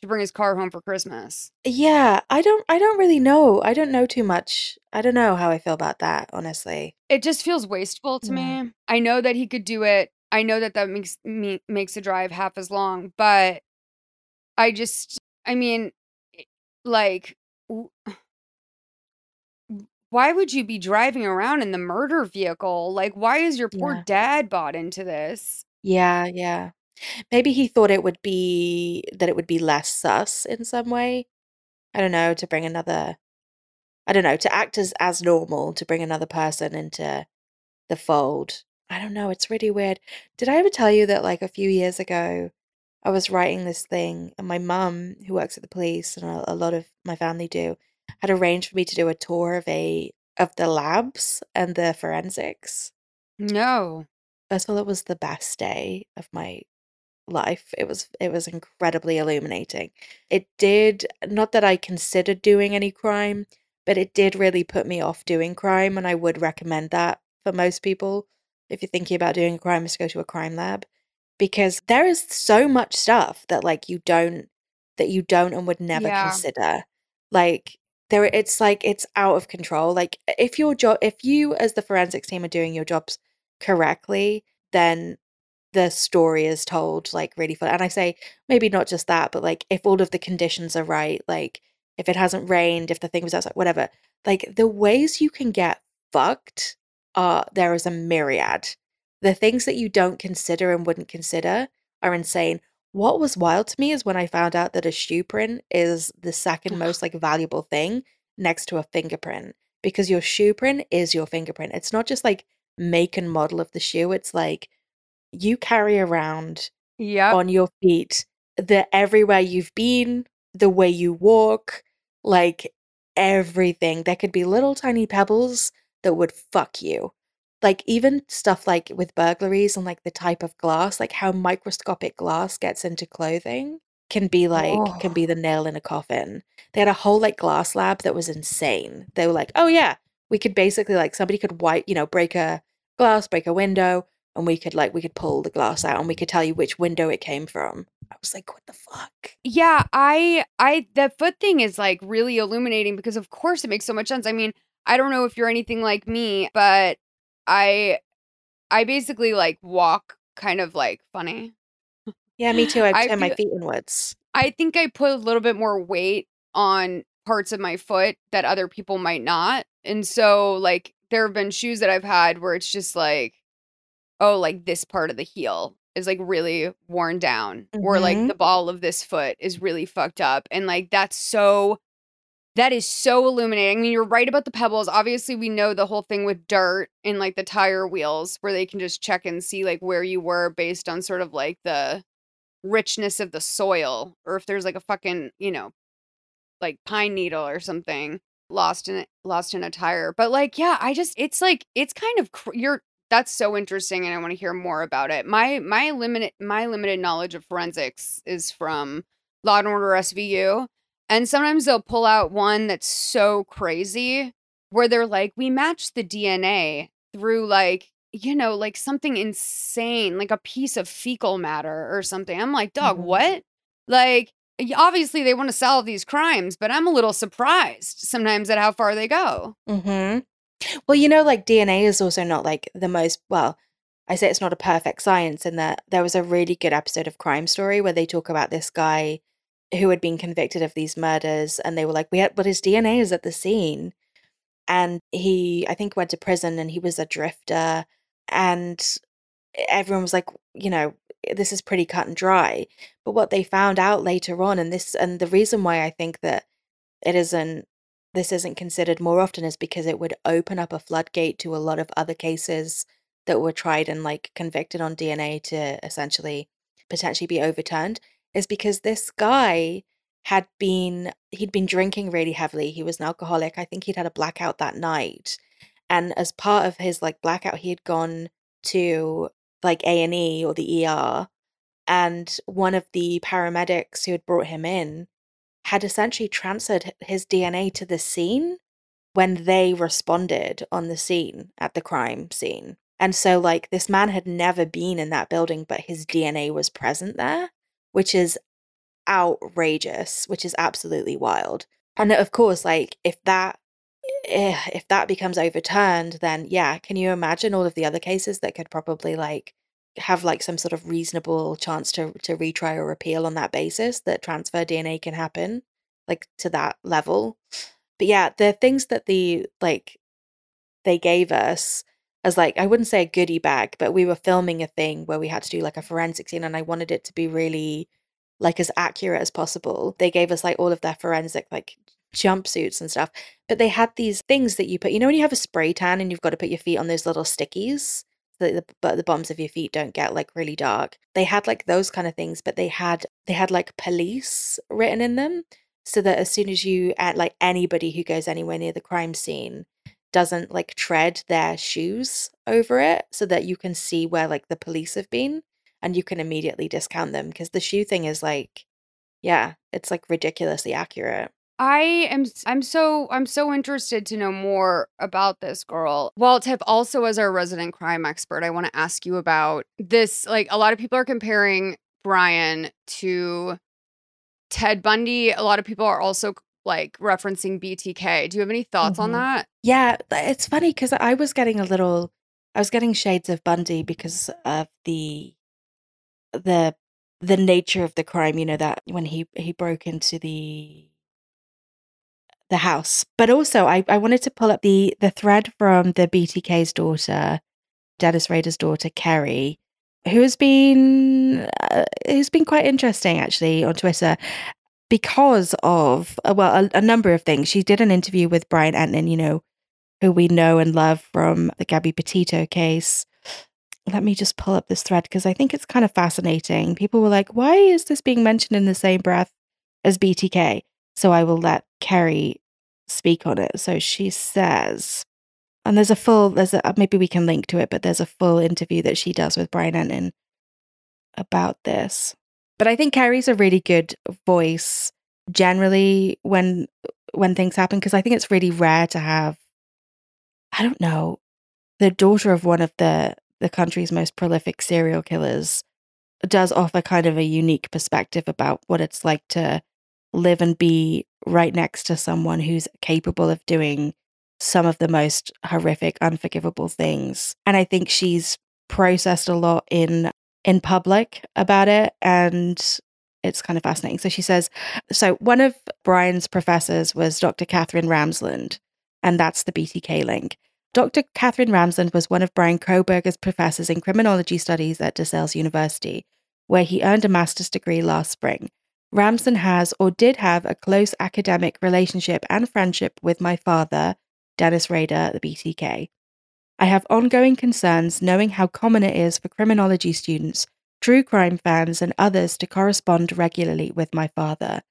to bring his car home for Christmas? yeah, I don't, I don't really know. I don't know too much. I don't know how I feel about that, honestly. It just feels wasteful to Yeah. me. I know that he could do it. I know that that makes me makes the drive half as long, but I just, I mean, like, w- why would you be driving around in the murder vehicle? Like, why is your poor Yeah. dad bought into this? Yeah, yeah. Maybe he thought it would be that it would be less sus in some way. I don't know, to bring another I don't know, to act as as normal, to bring another person into the fold. I don't know, it's really weird. Did I ever tell you that like a few years ago I was writing this thing and my mum, who works at the police and a, a lot of my family do, had arranged for me to do a tour of a of the labs and the forensics. No. First of all, it was the best day of my life. It was it was incredibly illuminating. It did not that I considered doing any crime, but it did really put me off doing crime, and I would recommend that for most people if you're thinking about doing a crime is to go to a crime lab because there is so much stuff that like you don't that you don't and would never Yeah. consider. Like there it's like it's out of control. Like if your job if you as the forensics team are doing your jobs correctly, then the story is told like really fun. And I say maybe not just that, but like if all of the conditions are right, like if it hasn't rained, if the thing was outside, whatever, like the ways you can get fucked are there is a myriad. The things that you don't consider and wouldn't consider are insane. What was wild to me is when I found out that a shoe print is the second most like valuable thing next to a fingerprint because your shoe print is your fingerprint. It's not just like make and model of the shoe. It's like you carry around Yep. on your feet the everywhere you've been, the way you walk, like everything. There could be little tiny pebbles that would fuck you. Like even stuff like with burglaries and like the type of glass, like how microscopic glass gets into clothing can be like can be oh. the nail in a coffin. They had a whole like glass lab that was insane. They were like, "Oh yeah, we could basically like somebody could wipe, you know, break a glass, break a window, and we could like we could pull the glass out and we could tell you which window it came from." I was like, "What the fuck?" Yeah, I I the foot thing is like really illuminating because of course it makes so much sense. I mean, I don't know if you're anything like me, but I I basically like walk kind of like funny. Yeah, me too. I I turn my feet inwards. I think I put a little bit more weight on parts of my foot that other people might not. And so like there have been shoes that I've had where it's just like oh like this part of the heel is like really worn down or like Mhm. the ball of this foot is really fucked up and like that's so that is so illuminating. I mean, you're right about the pebbles. Obviously, we know the whole thing with dirt and like the tire wheels where they can just check and see like where you were based on sort of like the richness of the soil or if there's like a fucking, you know, like pine needle or something lost in lost in a tire. But like yeah, I just it's like it's kind of cr- you're that's so interesting and I want to hear more about it. My my limited my limited knowledge of forensics is from Law and Order SVU. And sometimes they'll pull out one that's so crazy where they're like, we matched the DNA through like, you know, like something insane, like a piece of fecal matter or something. I'm like, dog, Mhm. what? Like, obviously they want to solve these crimes, but I'm a little surprised sometimes at how far they go. Mm-hmm. Well, you know, like DNA is also not like the most, well, I say it's not a perfect science in that there was a really good episode of Crime Story where they talk about this guy who had been convicted of these murders and they were like, we had, but his DNA is at the scene. And he, I think, went to prison and he was a drifter. And everyone was like, you know, this is pretty cut and dry. But what they found out later on, and this, and the reason why I think that it isn't this isn't considered more often is because it would open up a floodgate to a lot of other cases that were tried and like convicted on DNA to essentially potentially be overturned is because this guy had been he'd been drinking really heavily he was an alcoholic i think he'd had a blackout that night and as part of his like blackout he had gone to like a&e or the er and one of the paramedics who had brought him in had essentially transferred his DNA to the scene when they responded on the scene at the crime scene. And so, like, this man had never been in that building, but his DNA was present there, which is outrageous, which is absolutely wild. And of course, like, if that eh, if that becomes overturned, then yeah, can you imagine all of the other cases that could probably like have like some sort of reasonable chance to to retry or appeal on that basis that transfer DNA can happen like to that level. But yeah, the things that the like they gave us as like I wouldn't say a goodie bag, but we were filming a thing where we had to do like a forensic scene and I wanted it to be really like as accurate as possible. They gave us like all of their forensic like jumpsuits and stuff. But they had these things that you put, you know, when you have a spray tan and you've got to put your feet on those little stickies that the, but the bottoms of your feet don't get like really dark. They had like those kind of things, but they had they had like police written in them so that as soon as you at like anybody who goes anywhere near the crime scene doesn't like tread their shoes over it so that you can see where like the police have been and you can immediately discount them because the shoe thing is like yeah it's like ridiculously accurate I am I'm so I'm so interested to know more about this girl. Well, Tiff, also as our resident crime expert, I want to ask you about this. Like a lot of people are comparing Brian to Ted Bundy. A lot of people are also like referencing BTK. Do you have any thoughts on Mhm. that? yeah it's funny because i was getting a little i was getting shades of bundy because of the the the nature of the crime you know that when he he broke into the the house but also i i wanted to pull up the the thread from the btk's daughter dennis rader's daughter kerry who has been uh, who's been quite interesting actually on twitter because of uh, well a, a number of things she did an interview with brian Entin, you know who we know and love from the gabby petito case let me just pull up this thread because I think it's kind of fascinating. People were like, why is this being mentioned in the same breath as BTK? So I will let Kerry speak on it. So she says, and there's a full, there's a, maybe we can link to it, but there's a full interview that she does with Brian Entin about this. But I think Kerry's a really good voice generally when when things happen because I think it's really rare to have I don't know the daughter of one of the the country's most prolific serial killers does offer kind of a unique perspective about what it's like to live and be right next to someone who's capable of doing some of the most horrific unforgivable things. And i think she's processed a lot in in public about it and it's kind of fascinating so she says so one of brian's professors was dr katherine ramsland and that's the btk link Dr. Katherine Ramsland was one of Brian Kohberger's professors in criminology studies at DeSales University, where he earned a master's degree last spring. Ramsland has or did have a close academic relationship and friendship with my father, Dennis Rader, the BTK. I have ongoing concerns knowing how common it is for criminology students, true crime fans, and others to correspond regularly with my father.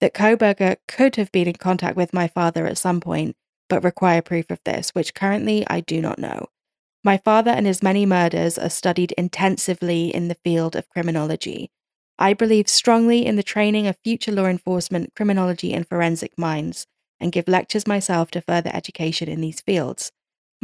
That Kohberger could have been in contact with my father at some point, but require proof of this, which currently I do not know. My father and his many murders are studied intensively in the field of criminology. I believe strongly in the training of future law enforcement, criminology, and forensic minds, and give lectures myself to further education in these fields.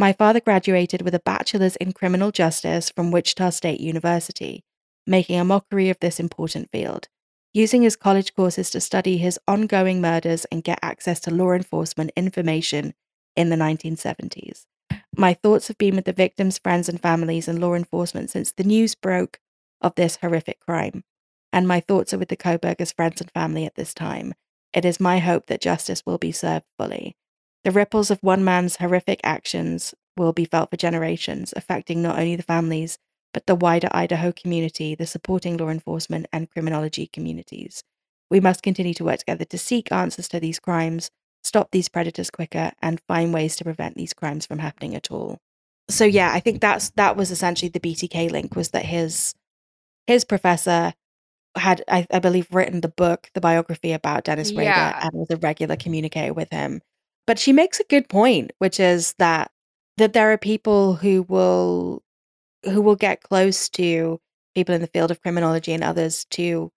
My father graduated with a bachelor's in criminal justice from Wichita State University, making a mockery of this important field, using his college courses to study his ongoing murders and get access to law enforcement information in the 1970s. My thoughts have been with the victims, friends, and families and law enforcement since the news broke of this horrific crime. And my thoughts are with the Kohbergers' friends and family at this time. It is my hope that justice will be served fully. The ripples of one man's horrific actions will be felt for generations, affecting not only the families, but the wider Idaho community, the supporting law enforcement and criminology communities. We must continue to work together to seek answers to these crimes, stop these predators quicker, and find ways to prevent these crimes from happening at all. So yeah, I think that's that was essentially the BTK link was that his his professor had I, I believe written the book, the biography about Dennis Rader, Yeah. and was a regular communicator with him. But she makes a good point, which is that that there are people who will who will get close to people in the field of criminology and others to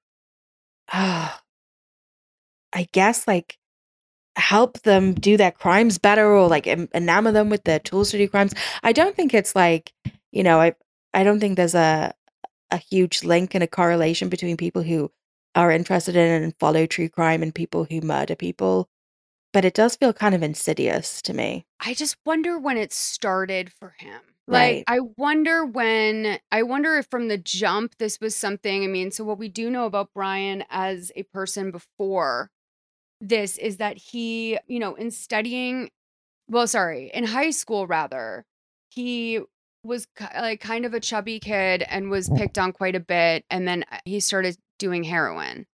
uh, I guess like help them do their crimes better or like enamor them with the tools to do crimes. I don't think it's like, you know, I I don't think there's a a huge link and a correlation between people who are interested in and follow true crime and people who murder people. But it does feel kind of insidious to me. I just wonder when it started for him. Right. Like, I wonder when, I wonder if from the jump this was something. I mean, so what we do know about Brian as a person before this is that he, you know, in studying, well, sorry, in high school rather, he was like kind of a chubby kid and was picked on quite a bit. And then uh, he started doing heroin.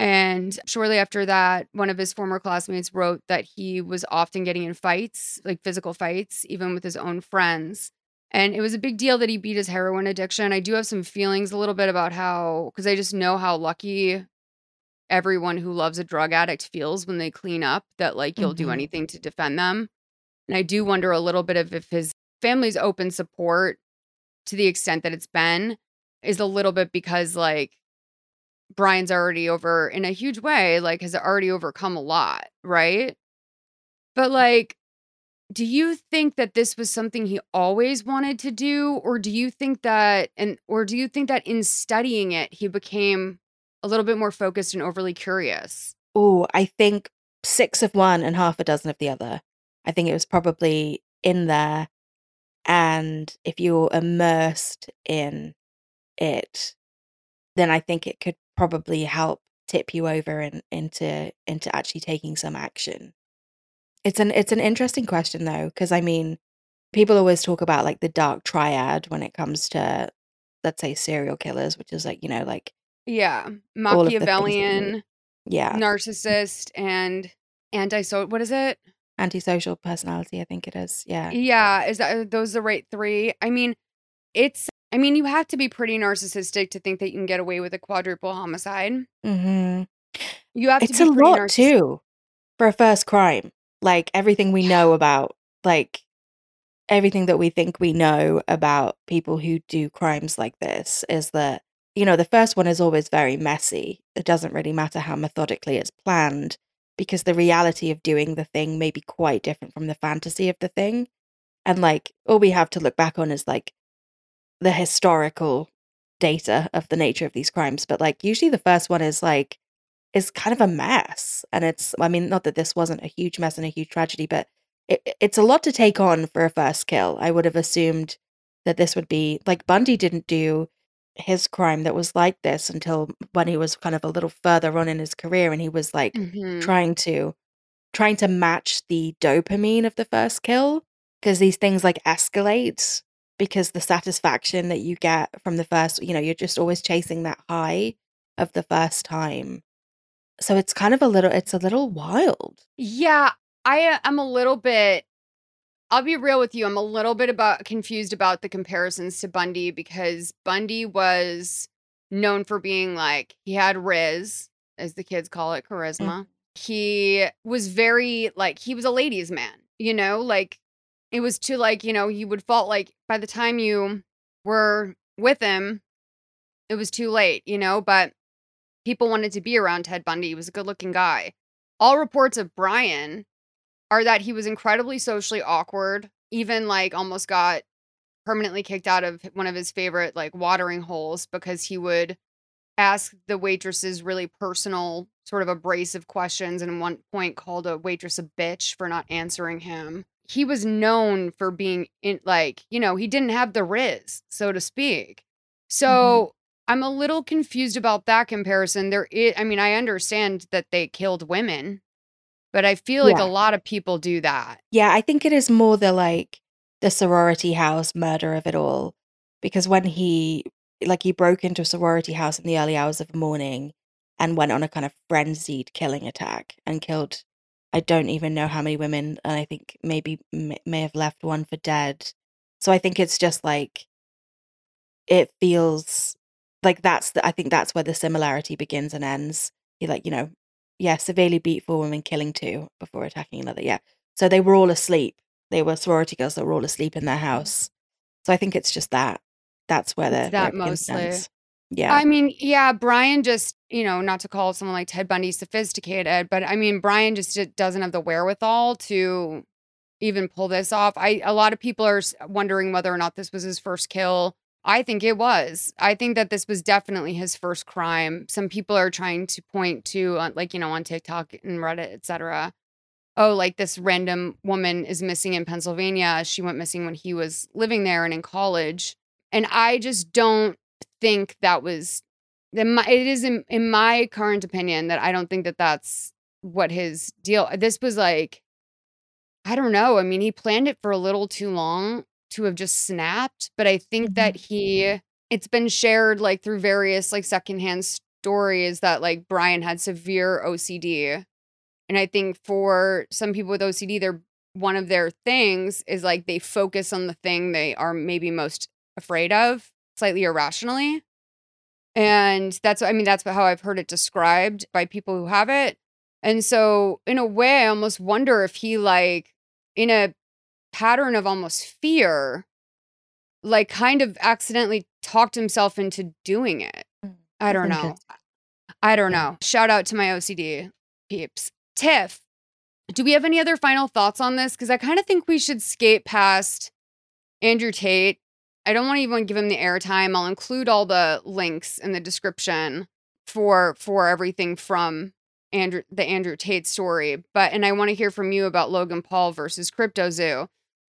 And shortly after that, one of his former classmates wrote that he was often getting in fights, like physical fights, even with his own friends. And it was a big deal that he beat his heroin addiction. I do have some feelings a little bit about how, because I just know how lucky everyone who loves a drug addict feels when they clean up, that like you'll do Mhm. anything to defend them. And I do wonder a little bit of if his family's open support to the extent that it's been is a little bit because like Brian's already over in a huge way, like has already overcome a lot, right? But like, do you think that this was something he always wanted to do? Or do you think that, and, or do you think that in studying it, he became a little bit more focused and overly curious? Oh, I think six of one and half a dozen of the other. I think it was probably in there. And if you're immersed in it, then I think it could probably help tip you over and into into actually taking some action. It's an it's an interesting question though, because I mean, people always talk about like the dark triad when it comes to let's say serial killers, which is like, you know, like Yeah. all of the things that Machiavellian, yeah, narcissist, and anti so what is it? antisocial personality, I think it is. Yeah. Yeah, is that are those the right three? I mean, it's I mean, you have to be pretty narcissistic to think that you can get away with a quadruple homicide. hmm You have It's to a lot narciss- too for a first crime. Like everything we know about, like everything that we think we know about people who do crimes like this is that, you know, the first one is always very messy. It doesn't really matter how methodically it's planned because the reality of doing the thing may be quite different from the fantasy of the thing. And like all we have to look back on is like the historical data of the nature of these crimes. But like usually the first one is like is kind of a mess. And it's I mean, not that this wasn't a huge mess and a huge tragedy, but it, it's a lot to take on for a first kill. I would have assumed that this would be like Bundy didn't do his crime that was like this until when he was kind of a little further on in his career and he was like Mhm. trying to trying to match the dopamine of the first kill because these things like escalate because the satisfaction that you get from the first you know you're just always chasing that high of the first time so it's kind of a little it's a little wild Yeah, I uh, am a little bit I'll be real with you. I'm a little bit about confused about the comparisons to Bundy because Bundy was known for being like he had riz, as the kids call it, charisma. He was very like he was a ladies' man, you know, like it was to like, you know, you would fall like by the time you were with him, it was too late, you know, but people wanted to be around Ted Bundy. He was a good looking guy. All reports of Brian are that he was incredibly socially awkward, even like almost got permanently kicked out of one of his favorite like watering holes because he would ask the waitresses really personal, sort of abrasive questions and one point called a waitress a bitch for not answering him. He was known for being in like, you know, he didn't have the riz, so to speak. Mm-hmm. So I'm a little confused about that comparison. There is, I mean, I understand that they killed women, but I feel like Yeah. a lot of people do that. Yeah, I think it is more the like the sorority house murder of it all. Because when he like he broke into a sorority house in the early hours of the morning and went on a kind of frenzied killing attack and killed I don't even know how many women and I think maybe may, may have left one for dead. So I think it's just like it feels like that's the I think that's where the similarity begins and ends. You like, you know, yeah, severely beat four women, killing two before attacking another. Yeah. So they were all asleep. They were sorority girls that were all asleep in their house. So I think it's just that. That's where the that where begins mostly. Yeah. I mean, yeah, Brian just, you know, not to call someone like Ted Bundy sophisticated, but I mean, Brian just doesn't have the wherewithal to even pull this off. I a lot of people are wondering whether or not this was his first kill. I think it was. I think that this was definitely his first crime. Some people are trying to point to uh, like, you know, on TikTok and Reddit, etc. Oh, like this random woman is missing in Pennsylvania. She went missing when he was living there and in college. And I just don't think that was the my, it is in, in my current opinion that I don't think that that's what his deal this was like I don't know I mean he planned it for a little too long to have just snapped but I think mm-hmm. that he it's been shared like through various like secondhand stories that like Brian had severe OCD and I think for some people with OCD they're one of their things is like they focus on the thing they are maybe most afraid of slightly irrationally. And that's, I mean, that's how I've heard it described by people who have it. And so, in a way, I almost wonder if he, like, in a pattern of almost fear, like, kind of accidentally talked himself into doing it. Mm, I don't know. I don't know. Shout out to my OCD peeps. Tiff, do we have any other final thoughts on this? Because I kind of think we should skate past Andrew Tate. I don't want to even give him the airtime. I'll include all the links in the description for for everything from Andrew the Andrew Tate story. But and I want to hear from you about Logan Paul versus Crypto Zoo.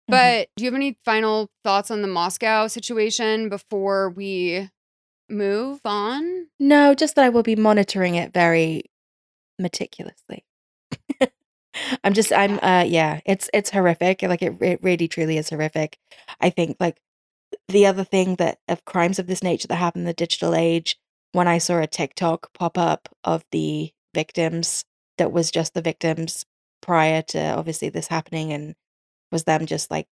But do you have any final thoughts on the Moscow situation before we move on? No, just that I will be monitoring it very meticulously. I'm just I'm uh yeah, it's it's horrific. Like it it really truly is horrific. I think like the other thing that of crimes of this nature that happen in the digital age, when I saw a TikTok pop up of the victims that was just the victims prior to obviously this happening and was them just like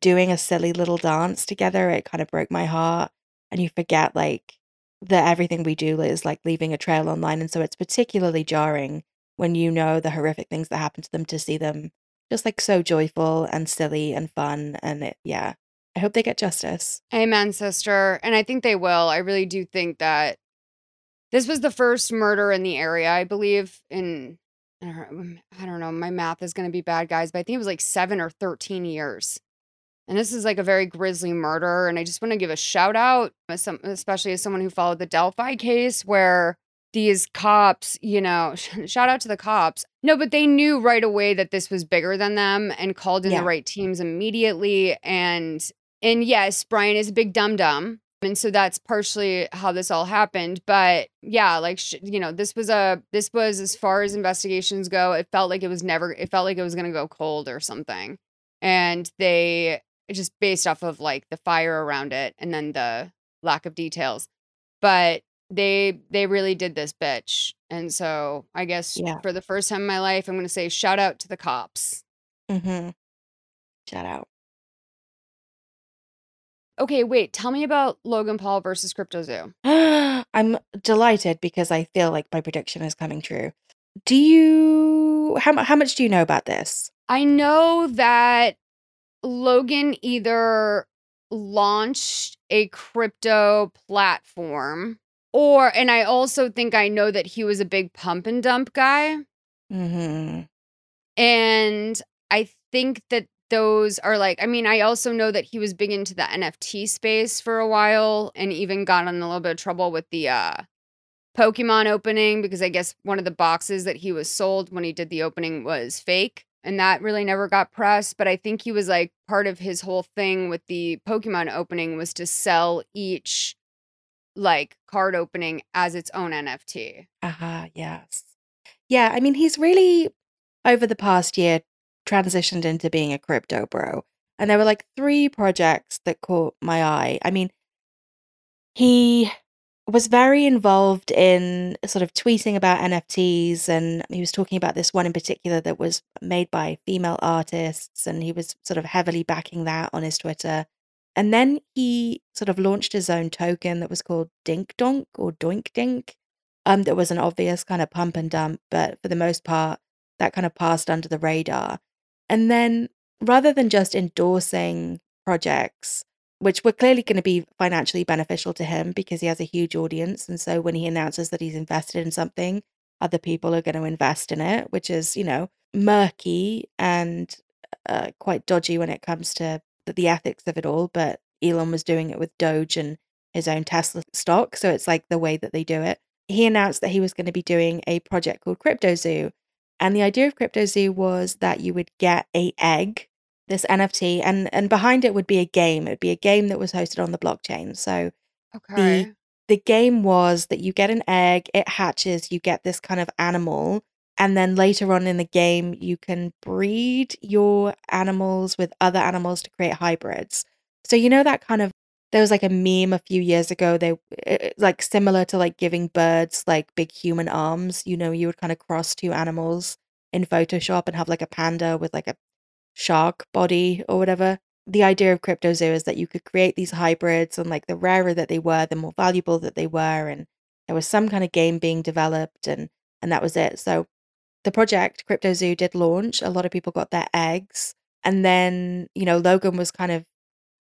doing a silly little dance together, it kind of broke my heart. And you forget like that everything we do is like leaving a trail online. And so it's particularly jarring when you know the horrific things that happen to them to see them just like so joyful and silly and fun. And it, yeah, I hope they get justice. Amen, sister. And I think they will. I really do think that this was the first murder in the area, I believe, in I don't know, my math is going to be bad, guys, but I think it was like 7 or 13 years. And this is like a very grisly murder and I just want to give a shout out uh, especially as someone who followed the Delphi case where these cops, you know, shout out to the cops. No, but they knew right away that this was bigger than them and called in Yeah. the right teams immediately and and yes, Brian is a big dum dum. And so that's partially how this all happened. But yeah, like, sh- you know, this was a, this was as far as investigations go, it felt like it was never, it felt like it was going to go cold or something. And they, just based off of like the fire around it and then the lack of details. But they, they really did this bitch. And so I guess Yeah. for the first time in my life, I'm going to say shout out to the cops. Mm-hmm. Shout out. Okay, wait, tell me about Logan Paul versus Crypto Zoo. I'm delighted because I feel like my prediction is coming true. Do you how how much do you know about this? I know that Logan either launched a crypto platform Or, and I also think I know that he was a big pump and dump guy. Mm-hmm. And I think that those are like, I mean, I also know that he was big into the NFT space for a while and even got in a little bit of trouble with the uh, Pokemon opening because I guess one of the boxes that he was sold when he did the opening was fake. And that really never got pressed. But I think he was like part of his whole thing with the Pokemon opening was to sell each like card opening as its own NFT. Uh-huh, yes. Yeah, I mean, he's really, over the past year, transitioned into being a crypto bro. And there were like three projects that caught my eye. I mean, he was very involved in sort of tweeting about NFTs, and he was talking about this one in particular that was made by female artists, and he was sort of heavily backing that on his Twitter. And then he sort of launched his own token that was called Dink Donk or Doink Dink. Um, that was an obvious kind of pump and dump, but for the most part, that kind of passed under the radar. And then rather than just endorsing projects, which were clearly going to be financially beneficial to him because he has a huge audience. And so when he announces that he's invested in something, other people are going to invest in it, which is, you know, murky and uh, quite dodgy when it comes to the, the ethics of it all. But Elon was doing it with Doge and his own Tesla stock. So it's like the way that they do it. He announced that he was going to be doing a project called Crypto Zoo. And the idea of Crypto Zoo was that you would get a egg, this NFT, and and behind it would be a game. It would be a game that was hosted on the blockchain. So Okay. the the game was that you get an egg, it hatches, you get this kind of animal, and then later on in the game you can breed your animals with other animals to create hybrids. So you know that kind of there was like a meme a few years ago they it, like similar to like giving birds like big human arms, you know, you would kind of cross two animals in Photoshop and have like a panda with like a shark body or whatever. The idea of Crypto Zoo is that you could create these hybrids and like the rarer that they were, the more valuable that they were and there was some kind of game being developed and and that was it. So the project Crypto Zoo did launch. A lot of people got their eggs and then, you know, Logan was kind of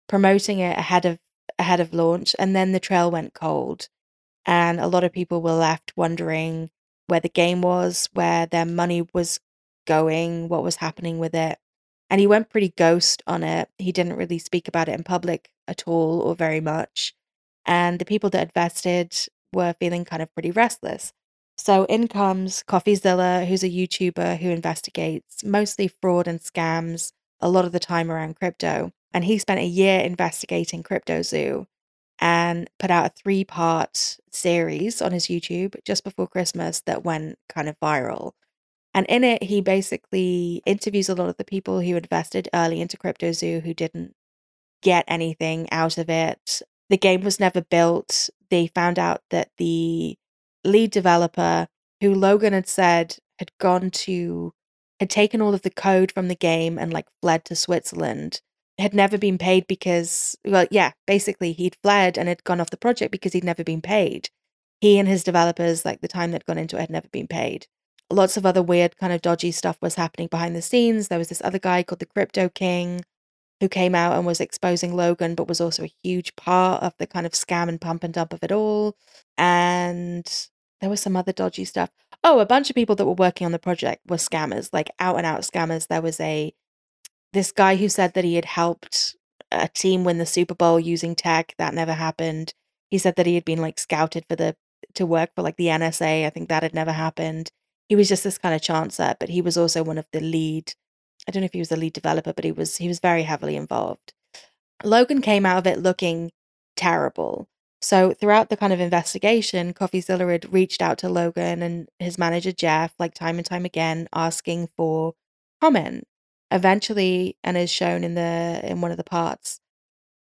promoting it ahead of ahead of launch and then the trail went cold and a lot of people were left wondering where the game was, where their money was going, what was happening with it. And he went pretty ghost on it. He didn't really speak about it in public at all or very much. And the people that invested were feeling kind of pretty restless. So in comes CoffeeZilla, who's a YouTuber who investigates mostly fraud and scams a lot of the time around crypto. And he spent a year investigating Crypto Zoo and put out a three part series on his YouTube just before Christmas that went kind of viral. And in it, he basically interviews a lot of the people who invested early into Crypto Zoo who didn't get anything out of it. The game was never built. They found out that the lead developer, who Logan had said had gone to, had taken all of the code from the game and like fled to Switzerland, had never been paid because, well, yeah, basically he'd fled and had gone off the project because he'd never been paid. He and his developers, like the time they'd gone into it, had never been paid. Lots of other weird, kind of dodgy stuff was happening behind the scenes. There was this other guy called the Crypto King who came out and was exposing Logan, but was also a huge part of the kind of scam and pump and dump of it all. And there was some other dodgy stuff. Oh, a bunch of people that were working on the project were scammers, like out and out scammers. There was a this guy who said that he had helped a team win the Super Bowl using tech. That never happened. He said that he had been like scouted for the to work for like the NSA. I think that had never happened. He was just this kind of chancer, but he was also one of the lead. I don't know if he was the lead developer, but he was he was very heavily involved. Logan came out of it looking terrible. So throughout the kind of investigation, CoffeeZilla had reached out to Logan and his manager Jeff, like time and time again, asking for comment. Eventually, and is shown in the in one of the parts,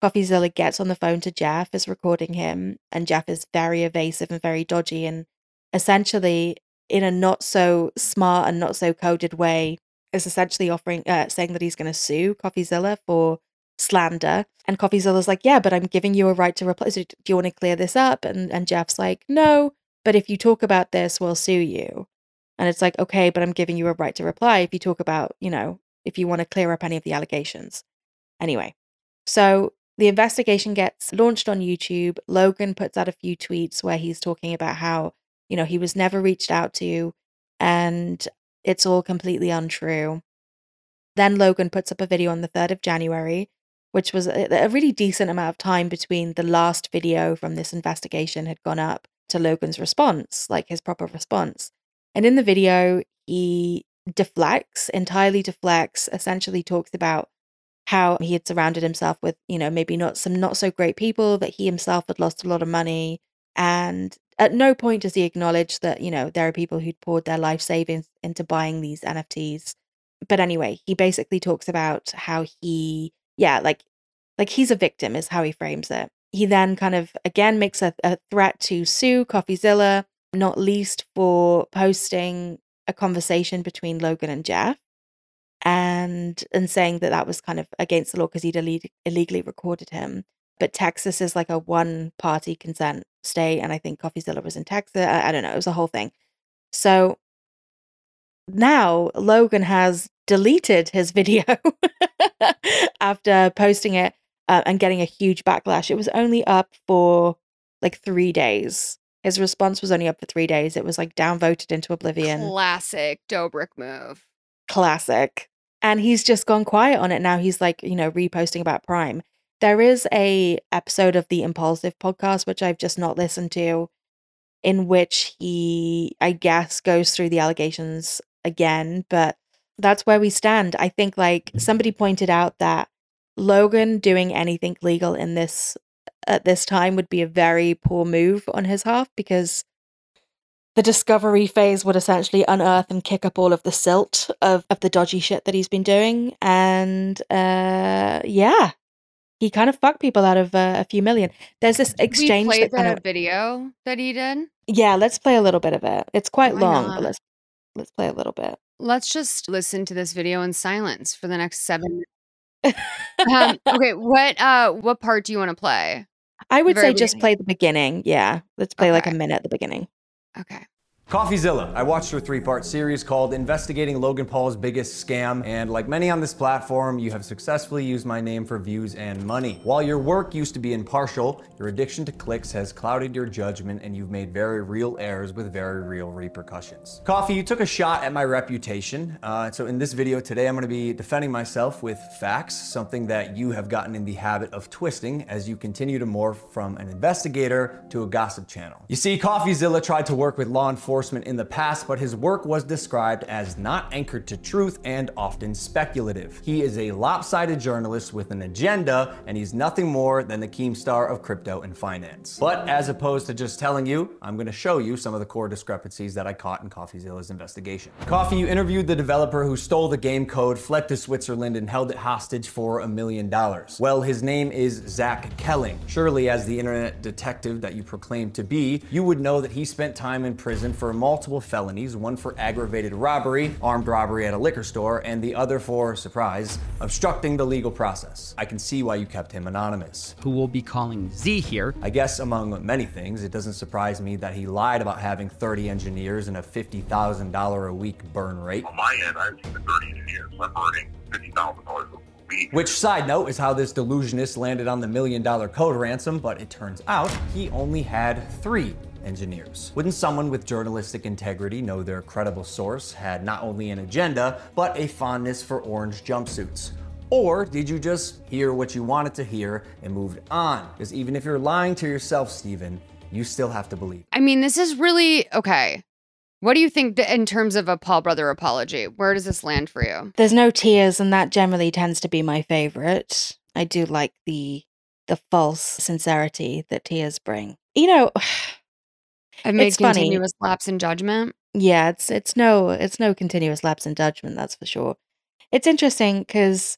CoffeeZilla gets on the phone to Jeff, is recording him, and Jeff is very evasive and very dodgy, and essentially, in a not so smart and not so coded way, is essentially offering uh, saying that he's going to sue CoffeeZilla for slander. And CoffeeZilla's like, yeah, but I'm giving you a right to reply. So do you want to clear this up? And and Jeff's like, no, but if you talk about this, we'll sue you. And it's like, okay, but I'm giving you a right to reply if you talk about, you know, if you want to clear up any of the allegations. Anyway, so The investigation gets launched on YouTube. Logan puts out a few tweets where he's talking about how, you know, he was never reached out to and it's all completely untrue. Then Logan puts up a video on the 3rd of January, which was a, a really decent amount of time between the last video from this investigation had gone up to Logan's response, like his proper response. And in the video, he deflects, entirely deflects, essentially talks about how he had surrounded himself with, you know, maybe not some not so great people, that he himself had lost a lot of money. And at no point does he acknowledge that, you know, there are people who'd poured their life savings into buying these NFTs. But anyway, he basically talks about how he, yeah, like, like he's a victim is how he frames it. He then kind of again makes a, a threat to sue CoffeeZilla, not least for posting a conversation between Logan and Jeff and and saying that that was kind of against the law because he'd illeg- illegally recorded him. But Texas is like a one party consent state, and I think CoffeeZilla was in Texas. I, I don't know. It was a whole thing. So now Logan has deleted his video after posting it uh, and getting a huge backlash. It was only up for like three days. His response was only up for three days. It was like downvoted into oblivion. Classic Dobrik move. Classic. And he's just gone quiet on it now. He's like, you know, reposting about Prime. There is a episode of the Impulsive podcast which I've just not listened to in which he I guess goes through the allegations again, but that's where we stand. I think like somebody pointed out that Logan doing anything legal in this at this time would be a very poor move on his half because the discovery phase would essentially unearth and kick up all of the silt of, of the dodgy shit that he's been doing. And uh, yeah, he kind of fucked people out of uh, a few million. There's this exchange. We played that of, video that he did. yeah, let's play a little bit of it. It's quite Why long, not? but let's let's play a little bit. Let's just listen to this video in silence for the next seven. um, okay, what uh, what part do you want to play? I would say just beginning. play the beginning. Yeah, let's play like a minute at the beginning. Okay. CoffeeZilla. I watched her three part series called Investigating Logan Paul's Biggest Scam, and like many on this platform, you have successfully used my name for views and money. While your work used to be impartial, your addiction to clicks has clouded your judgment, and you've made very real errors with very real repercussions. Coffee, you took a shot at my reputation. Uh, so, in this video today, I'm to be defending myself with facts, something that you have gotten in the habit of twisting as you continue to morph from an investigator to a gossip channel. You see, CoffeeZilla tried to work with law enforcement in the past, but his work was described as not anchored to truth and often speculative. He is a lopsided journalist with an agenda, and he's nothing more than the Keemstar of crypto and finance. But as opposed to just telling you, I'm going to show you some of the core discrepancies that I caught in CoffeeZilla's investigation. Coffee, you interviewed the developer who stole the game code, fled to Switzerland, and held it hostage for a million dollars. Well, his name is Zach Kelling. Surely, as the internet detective that you proclaim to be, you would know that he spent time in prison for multiple felonies one for aggravated robbery, armed robbery at a liquor store, and the other for, surprise, obstructing the legal process. I can see why you kept him anonymous. who we'll be calling Z here. I guess among many things, it doesn't surprise me that he lied about having 30 engineers and a $50,000 a week burn rate. On my end, I have 30 engineers. I'm burning $50,000 a week. Which, side note, is how this delusionist landed on the million dollar code ransom, but it turns out he only had three engineers. Wouldn't someone with journalistic integrity know their credible source had not only an agenda, but a fondness for orange jumpsuits? Or did you just hear what you wanted to hear and moved on? Because even if you're lying to yourself, Stephen, you still have to believe. I mean, this is really okay. What do you think th- in terms of a Paul brother apology? Where does this land for you? There's no tears, and that generally tends to be my favorite. I do like the the false sincerity that tears bring. You know, I've made It's funny. continuous lapse in judgment. yeah, it's it's no it's no continuous lapse in judgment, that's for sure. It's interesting because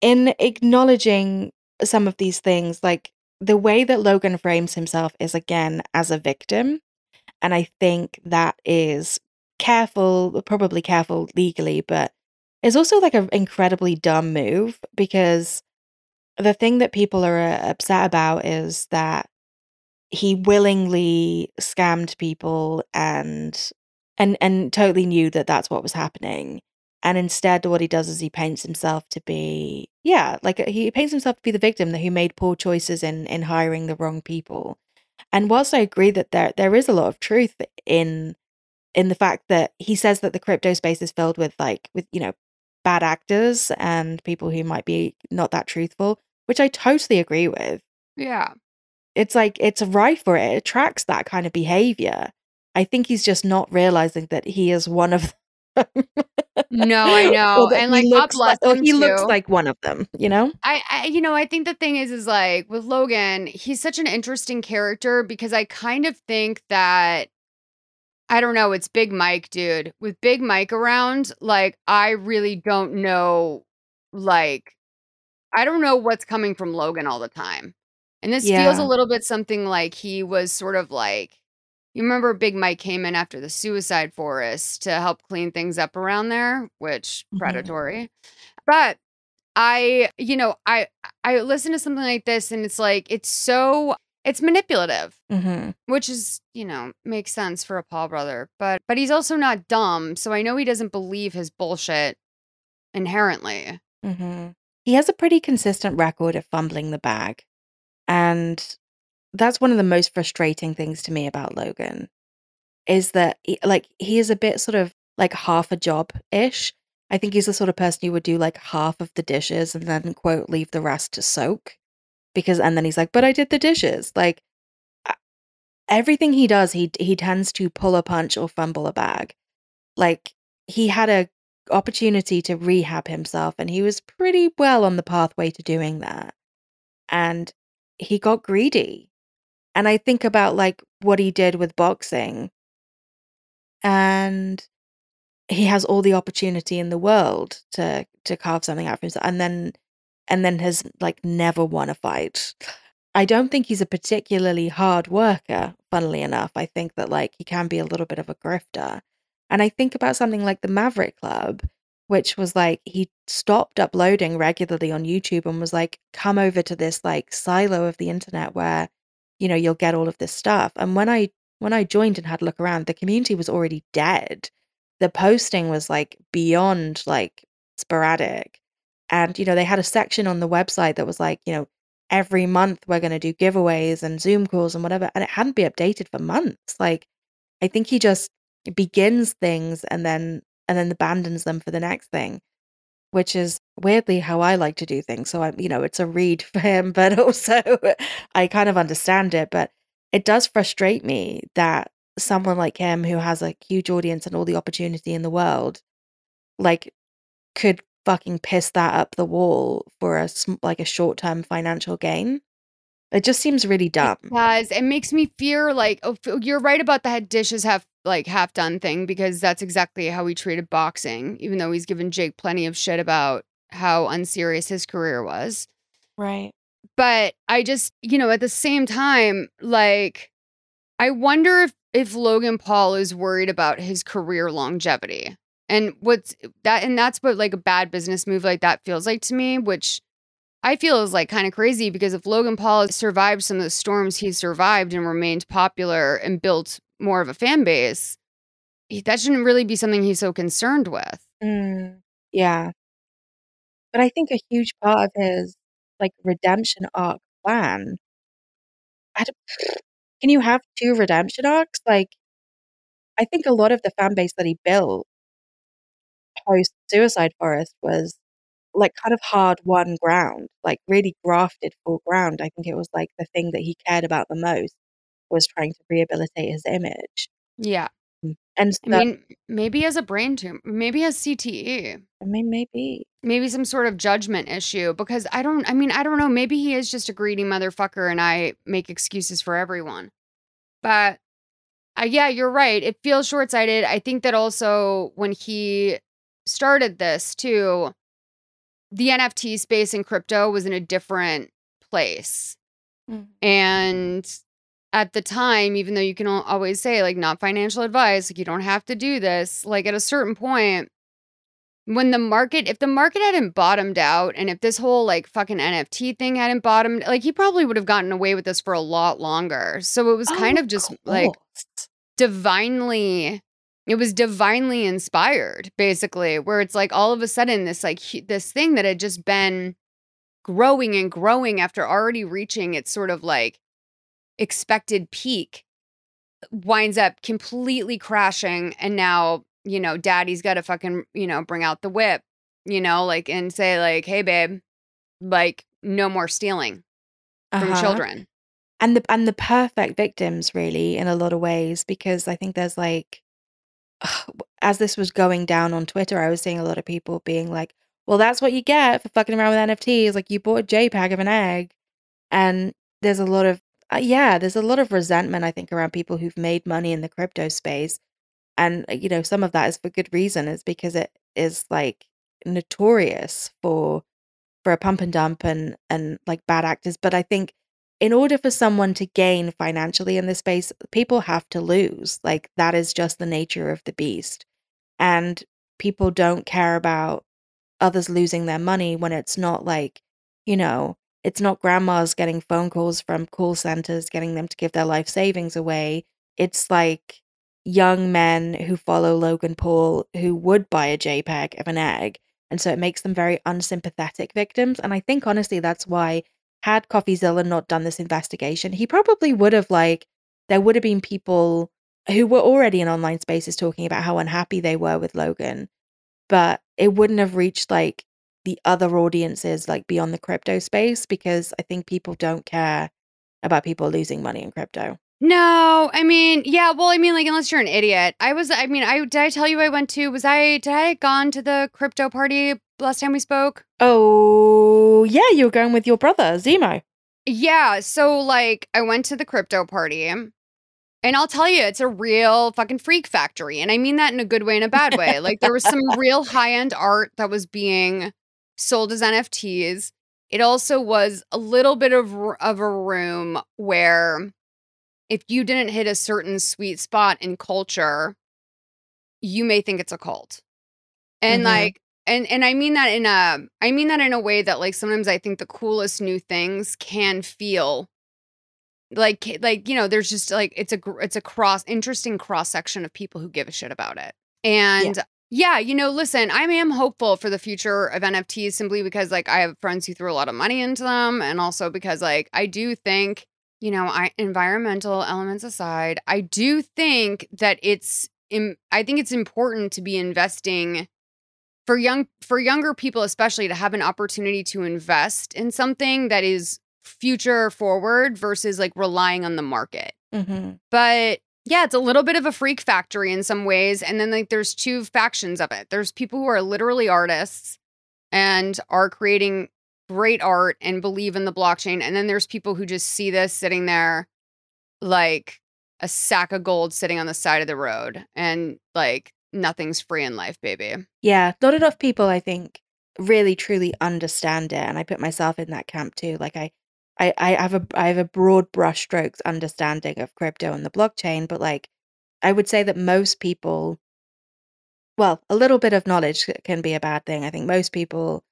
in acknowledging some of these things, like the way that Logan frames himself is again as a victim. And I think that is careful, probably careful legally, but it's also like an incredibly dumb move because the thing that people are uh, upset about is that he willingly scammed people and and and totally knew that that's what was happening And instead, what he does is he paints himself to be, yeah, like uh, he paints himself to be the victim that who made poor choices in in hiring the wrong people. And whilst I agree that there there is a lot of truth in in the fact that he says that the crypto space is filled with like with you know bad actors and people who might be not that truthful, which I totally agree with. Yeah. It's like it's a rife for it. It attracts that kind of behavior. I think he's just not realizing that he is one of them. No, I know. And like he God looks like, bless him he looks like one of them, you know? I, I you know, I think the thing is is like with Logan, he's such an interesting character because I kind of think that I don't know, it's Big Mike, dude. With Big Mike around, like I really don't know like I don't know what's coming from Logan all the time. And this feels a little bit something like he was sort of like you remember Big Mike came in after the suicide forest to help clean things up around there, which Mhm. predatory. But I, you know, I I listen to something like this and it's like it's so it's manipulative, Mhm. which is, you know, makes sense for a Paul brother. But but he's also not dumb, so I know he doesn't believe his bullshit inherently. Mhm. He has a pretty consistent record of fumbling the bag. And that's one of the most frustrating things to me about Logan is that he, like he is a bit sort of like half a job ish. I think he's the sort of person who would do like half of the dishes and then quote leave the rest to soak because and then he's like, "But I did the dishes." Like everything he does, he he tends to pull a punch or fumble a bag. Like he had a opportunity to rehab himself and he was pretty well on the pathway to doing that. And he got greedy. And I think about like what he did with boxing and he has all the opportunity in the world to to carve something out for himself and then and then has like never won a fight. I don't think he's a particularly hard worker, funnily enough. I think that like he can be a little bit of a grifter. And I think about something like the Maverick Club, which was like he stopped uploading regularly on YouTube and was like, come over to this like silo of the internet where, you know, you'll get all of this stuff. And when I when I joined and had a look around, the community was already dead. The posting was like beyond like sporadic. And, you know, they had a section on the website that was like, you know, every month we're going to do giveaways and Zoom calls and whatever. And it hadn't been updated for months. Like, I think he just begins things and then and then abandons them for the next thing, which is weirdly how I like to do things. So I, you know, it's a read for him, but also I kind of understand it. But it does frustrate me that someone like him who has a huge audience and all the opportunity in the world, like, could fucking piss that up the wall for a like a short term financial gain. It just seems really dumb. does. It makes me fear like oh, you're right about the head dishes half like half done thing because that's exactly how he treated boxing, even though he's given Jake plenty of shit about how unserious his career was. Right. But I just, you know, at the same time, like I wonder if if Logan Paul is worried about his career longevity. And what's that and that's what like a bad business move like that feels like to me, which I feel is like kind of crazy because if Logan Paul survived some of the storms he survived and remained popular and built more of a fan base, that shouldn't really be something he's so concerned with. Mm, yeah. But I think a huge part of his like redemption arc plan. Can you have two redemption arcs? Like, I think a lot of the fan base that he built post Suicide Forest was like kind of hard won ground, like really grafted full ground. I think it was like the thing that he cared about the most was trying to rehabilitate his image. Yeah. Mm, And I mean, maybe as a brain tumor, maybe has CTE. I mean, maybe. Maybe some sort of judgment issue because I don't, I mean, I don't know. Maybe he is just a greedy motherfucker and I make excuses for everyone. But uh, yeah, you're right. It feels short sighted. I think that also when he started this too, the NFT space in crypto was in a different place. Mm. And at the time, even though you can always say, like, not financial advice, like, you don't have to do this, like, at a certain point, when the market, if the market hadn't bottomed out and if this whole like fucking NFT thing hadn't bottomed, like, he probably would have gotten away with this for a lot longer. So it was kind Oh, of just like divinely it was divinely inspired basically where it's like all of a sudden this like this thing that had just been growing and growing after already reaching its sort of like expected peak winds up completely crashing and now you know daddy's got to fucking you know bring out the whip you know like and say like hey babe like no more stealing from Uh-huh. children and the and the perfect victims really in a lot of ways because I think there's like as this was going down on Twitter, I was seeing a lot of people being like, "Well, that's what you get for fucking around with NFTs. Like you bought a JPEG of an egg," and there's a lot of uh, yeah, there's a lot of resentment I think around people who've made money in the crypto space, and uh, you know some of that is for good reason. Is because it is like notorious for for a pump and dump and and like bad actors. But I think in order for someone to gain financially in this space, people have to lose. Like that is just the nature of the beast. And people don't care about others losing their money when it's not like, you know, it's not grandmas getting phone calls from call centers getting them to give their life savings away. It's like young men who follow Logan Paul who would buy a JPEG of an egg. And so it makes them very unsympathetic victims. And I think honestly that's why had CoffeeZilla not done this investigation, he probably would have like there would have been people who were already in online spaces talking about how unhappy they were with Logan, but it wouldn't have reached like the other audiences like beyond the crypto space because I think people don't care about people losing money in crypto. No, I mean, yeah, well, I mean, like, unless you're an idiot. I was, I mean, I did I tell you I went to, was I, did I gone to the crypto party last time we spoke? Oh, yeah, you were going with your brother, Zemo. Yeah, so like, I went to the crypto party. And I'll tell you, it's a real fucking freak factory. And I mean that in a good way and a bad way. Like, there was some real high end art that was being sold as NFTs. It also was a little bit of, of a room where if you didn't hit a certain sweet spot in culture, you may think it's a cult. And Mhm. like and and I mean that in a I mean that in a way that like sometimes I think the coolest new things can feel like like you know there's just like it's a it's a cross interesting cross section of people who give a shit about it. And yeah. you know, listen, I am hopeful for the future of NFTs simply because like I have friends who threw a lot of money into them and also because like I do think you know, I environmental elements aside, I do think that it's im- I think it's important to be investing for young for younger people especially to have an opportunity to invest in something that is future forward versus like relying on the market. Mm-hmm. But yeah, it's a little bit of a freak factory in some ways and then like there's two factions of it. There's people who are literally artists and are creating great art and believe in the blockchain. And then there's people who just see this sitting there like a sack of gold sitting on the side of the road and like nothing's free in life, baby. Yeah, not enough people, I think, really truly understand it, and I put myself in that camp too. Like I, I, I have a I have a broad brushstrokes understanding of crypto and the blockchain, but like I would say that most people, well, a little bit of knowledge can be a bad thing. I think most people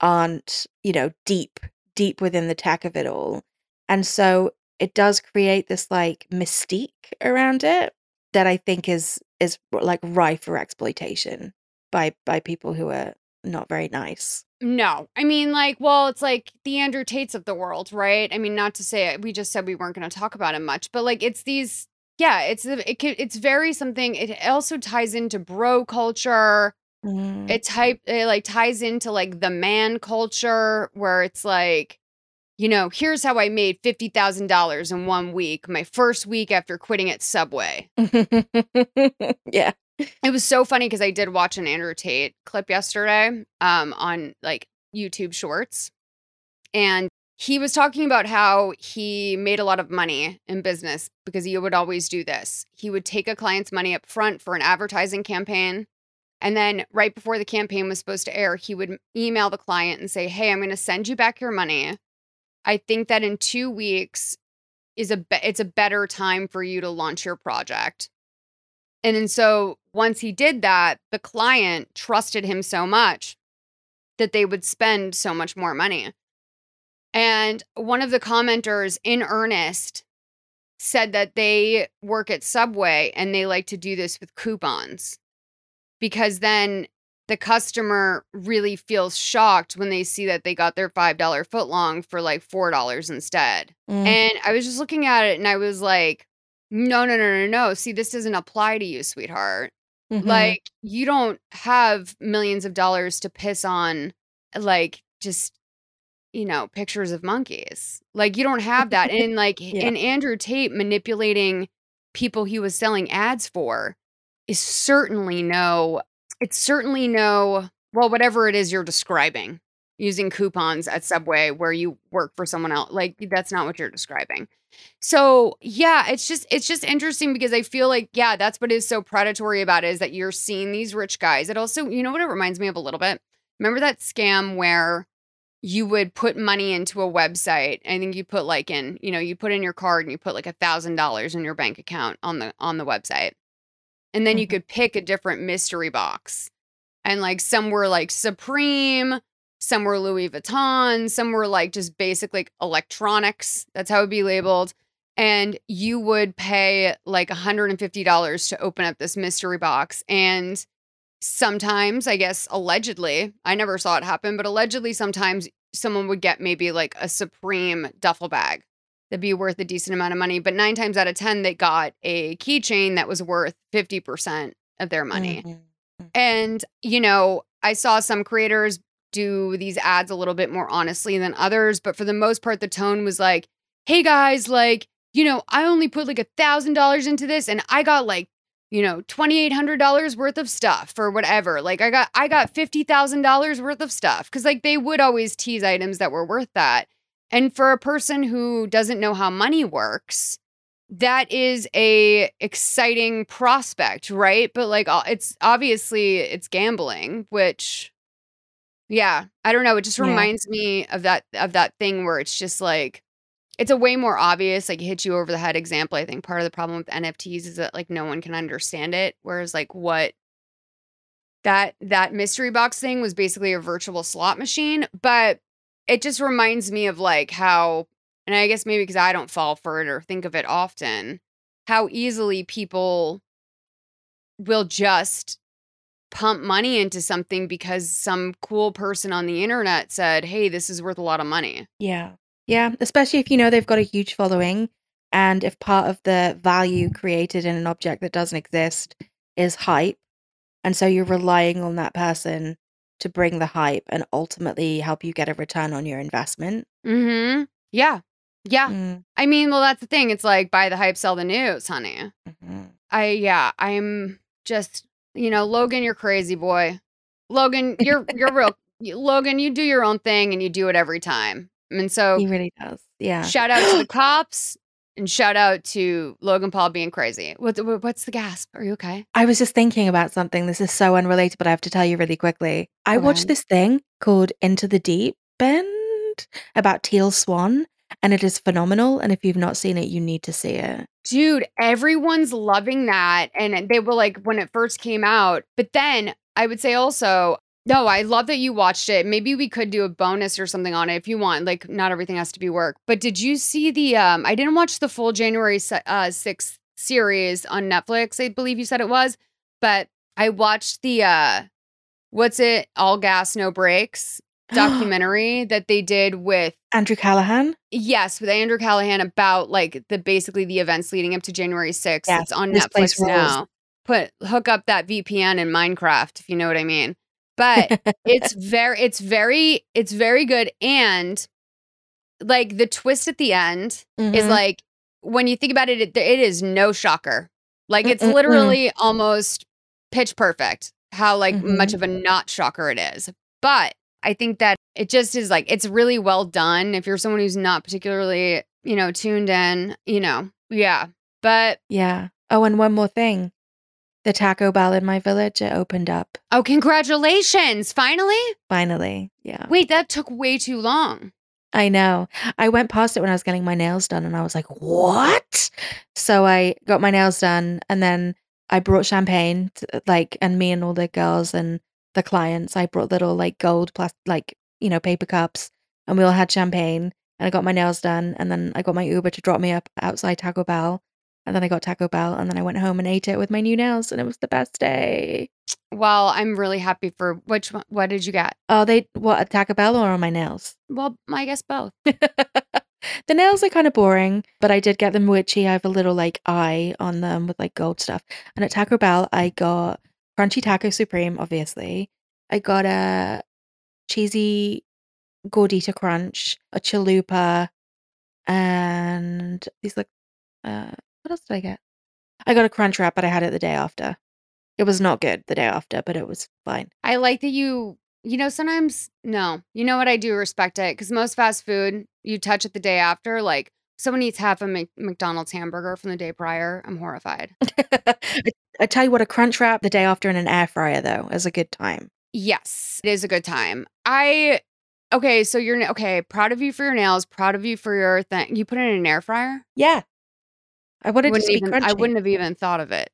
aren't, you know, deep deep within the tech of it all, and so it does create this like mystique around it that I think is is like rife for exploitation by by people who are not very nice. No, I mean, like, well, it's like the Andrew Tates of the world, right? I mean, not to say we just said we weren't going to talk about him much, but like, it's these, yeah, it's it, can- it's very something. It also ties into bro culture. Mm. It type it like ties into like the man culture where it's like, you know, here's how I made fifty thousand dollars in one week, my first week after quitting at Subway. yeah. It was so funny because I did watch an Andrew Tate clip yesterday um, on like YouTube Shorts. And he was talking about how he made a lot of money in business because he would always do this. He would take a client's money up front for an advertising campaign. And then right before the campaign was supposed to air, he would email the client and say, Hey, I'm going to send you back your money. I think that in two weeks is a be- it's a better time for you to launch your project. And then so once he did that, the client trusted him so much that they would spend so much more money. And one of the commenters in earnest said that they work at Subway and they like to do this with coupons because then the customer really feels shocked when they see that they got their $5 footlong for like $4 instead. Mm. And I was just looking at it and I was like, no, no, no, no, no. See, this doesn't apply to you, sweetheart. Mhm. Like, you don't have millions of dollars to piss on, like, just, you know, pictures of monkeys. Like, you don't have that. And, like, Yeah. and Andrew Tate manipulating people he was selling ads for is certainly no, it's certainly no, well, whatever it is you're describing using coupons at Subway where you work for someone else. Like, that's not what you're describing. So yeah, it's just it's just interesting because I feel like yeah, that's what is so predatory about it is that you're seeing these rich guys. It also, you know what it reminds me of a little bit? Remember that scam where you would put money into a website. I think you put like in, you know, you put in your card and you put like a thousand dollars in your bank account on the on the website. And then you Mhm. could pick a different mystery box. And like some were like Supreme, some were Louis Vuitton, some were like just basic like electronics. That's how it would be labeled. And you would pay like $150 to open up this mystery box. And sometimes, I guess, allegedly, I never saw it happen, but allegedly, sometimes someone would get maybe like a Supreme duffel bag that'd be worth a decent amount of money. But nine times out of 10, they got a keychain that was worth 50% of their money. Mhm. And, you know, I saw some creators do these ads a little bit more honestly than others, but for the most part, the tone was like, hey guys, like, you know, I only put like a thousand dollars into this and I got like, you know, $2,800 worth of stuff or whatever. Like I got, I got $50,000 worth of stuff. Cause like they would always tease items that were worth that. And for a person who doesn't know how money works, that is a exciting prospect, right? But like it's obviously it's gambling, which yeah, I don't know, it just Yeah. reminds me of that of that thing where it's just like it's a way more obvious like hit you over the head example. I think part of the problem with NFTs is that like no one can understand it whereas like what that that mystery box thing was basically a virtual slot machine, but it just reminds me of like how and I guess maybe because I don't fall for it or think of it often, how easily people will just pump money into something because some cool person on the internet said, "Hey, this is worth a lot of money." Yeah. Yeah. Especially if you know they've got a huge following and if part of the value created in an object that doesn't exist is hype. And so you're relying on that person to bring the hype and ultimately help you get a return on your investment. Mhm. Yeah. Yeah. Mm, I mean, well that's the thing. It's like buy the hype, sell the news, honey. mhm. I yeah, I'm just, you know, Logan, you're crazy boy. Logan, you're you're real Logan, you do your own thing and you do it every time. And so He really does. Yeah. shout out to the cops and shout out to Logan Paul being crazy. What, what- what's the gasp? Are you okay? I was just thinking about something. This is so unrelated, but I have to tell you really quickly. I watched this thing called Into the Deep End about Teal Swan, and it is phenomenal. And if you've not seen it, you need to see it. Dude, everyone's loving that. And they were like when it first came out. But then I would say also, no, I love that you watched it. Maybe we could do a bonus or something on it if you want. Like, not everything has to be work. But did you see the? um I didn't watch the full January uh, sixth series on Netflix. I believe you said it was, but I watched the uh what's it? All gas, no brakes documentary that they did with Andrew Callaghan. Yes, with Andrew Callaghan about like the basically the events leading up to January 6th. Yes, it's on Netflix now. Put hook up that VPN in Minecraft if you know what I mean. But it's very it's very it's very good and like the twist at the end is Mhm. like when you think about it it, it is no shocker. Like it's Mm-mm-mm. literally almost pitch perfect how like much Mhm. of a not shocker it is. But I think that it just is like it's really well done. If you're someone who's not particularly, you know, tuned in, you know, yeah. But Yeah. Oh, and one more thing. The Taco Bell in my village, it opened up oh, congratulations! Finally. finally. Yeah. Wait, that took way too long. I know. I went past it when I was getting my nails done and I was like, what? So I got my nails done and then I brought champagne, to, like, and me and all the girls and the clients, I brought little like gold plastic, like, you know, paper cups and we all had champagne and I got my nails done, and then I got my Uber to drop me up outside Taco Bell, and then I got Taco Bell, and then I went home and ate it with my new nails, and it was the best day. Well, I'm really happy for which one. What did you get? Oh, they what at Taco Bell or on my nails? Well, I guess both. The nails are kind of boring, but I did get them witchy. I have a little like eye on them with like gold stuff. And at Taco Bell, I got crunchy taco supreme, obviously. I got a cheesy gordita crunch, a chalupa, and these like uh what else did I get? I got a crunch wrap, but I had it the day after. It was not good the day after, but it was fine. I like that you, you know, sometimes, no, you know what? I do respect it because most fast food, you touch it the day after. Like someone eats half a Mc- McDonald's hamburger from the day prior. I'm horrified. I, I tell you what, a crunch wrap the day after in an air fryer though is a good time. Yes, it is a good time. I, okay, so you're, okay, proud of you for your nails, proud of you for your thing. You put it in an air fryer? Yeah. I wanted to Wouldn't be crunchy. I wouldn't have even thought of it.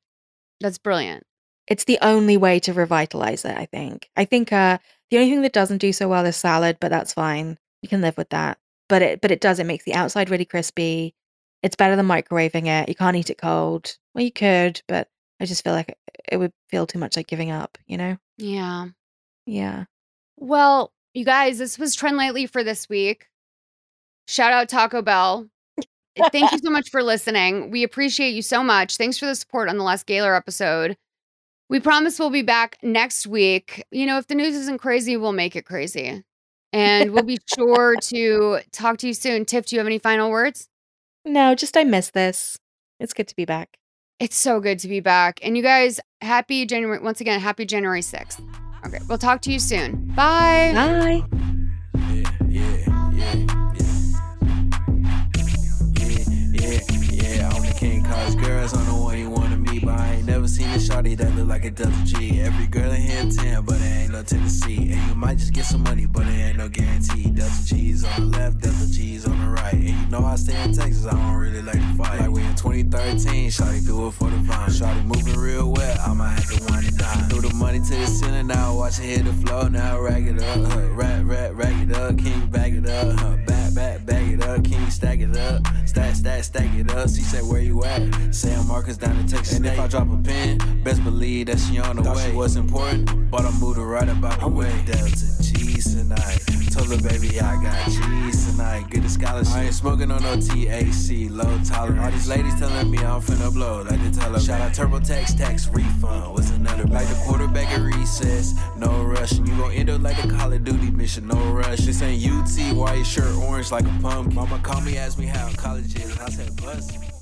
That's brilliant. It's the only way to revitalize it, I think. I think uh the only thing that doesn't do so well is salad, but that's fine. You can live with that. But it but it does, it makes the outside really crispy. It's better than microwaving it. You can't eat it cold. Well, you could, but I just feel like it- it would feel too much like giving up, you know? Yeah. Yeah. Well, you guys, this was Trend Lately for this week. Shout out Taco Bell. Thank you so much for listening. We appreciate you so much. Thanks for the support on the last Gaylor episode. We promise we'll be back next week. You know, if the news isn't crazy, we'll make it crazy. And we'll be sure to talk to you soon. Tiff, do you have any final words? No, just I miss this. It's good to be back. It's so good to be back. And you guys, happy January, once again, happy January 6th. Okay, we'll talk to you soon. Bye. Bye. Cause on the one you wanna never seen a shawty that look like a double G. Every girl in here 10, but it ain't no Tennessee. And you might just get some money, but it ain't no guarantee. Delta G's on the left, Delta G's on the right. And you know I stay in Texas, I don't really like to fight. Like we in 2013, shawty do it for the vine. Shawty moving real well, I might have to wind it down. Threw the money to the ceiling, now watch it hit the floor, now rack it up. Huh. Rat, rat, rack it up, king bag it up. Huh. Back, back, bag it up, king stack it up. Stack, stack, stack it up. She say, where you at? Say I'm Marcus down in Texas. And if I drop a pin, best believe that she on the Thought way. she was important, but I moved her right about the way. Delta G's tonight. Told her, baby, I got cheese tonight. Get a scholarship. I ain't smoking on no TAC, low tolerance. All these ladies telling me I'm finna blow. Like they tell her, shout out TurboTax tax refund. What's another like the quarterback at recess? No rush. And you gon' end up like a Call of Duty mission. No rush. This ain't UT. Why your shirt orange like a pumpkin? Mama called me, asked me how college is. I said, bus.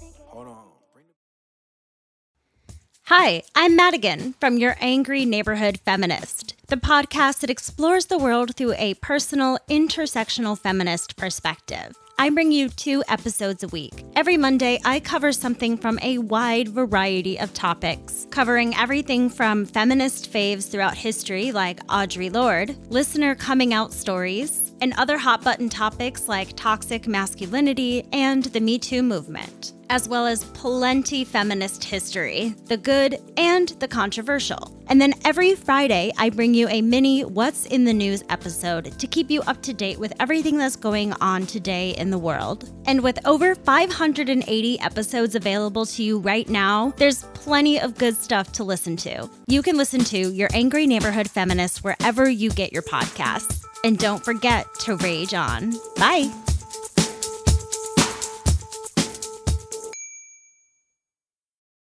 Hi, I'm Madigan from Your Angry Neighborhood Feminist, the podcast that explores the world through a personal, intersectional feminist perspective. I bring you two episodes a week. Every Monday, I cover something from a wide variety of topics, covering everything from feminist faves throughout history, like Audre Lorde, listener coming out stories, and other hot button topics like toxic masculinity and the Me Too movement, as well as plenty feminist history, the good and the controversial. And then every Friday, I bring you a mini What's in the News episode to keep you up to date with everything that's going on today in the world. And with over 580 episodes available to you right now, there's plenty of good stuff to listen to. You can listen to Your Angry Neighborhood Feminist wherever you get your podcasts. And don't forget to rage on. Bye.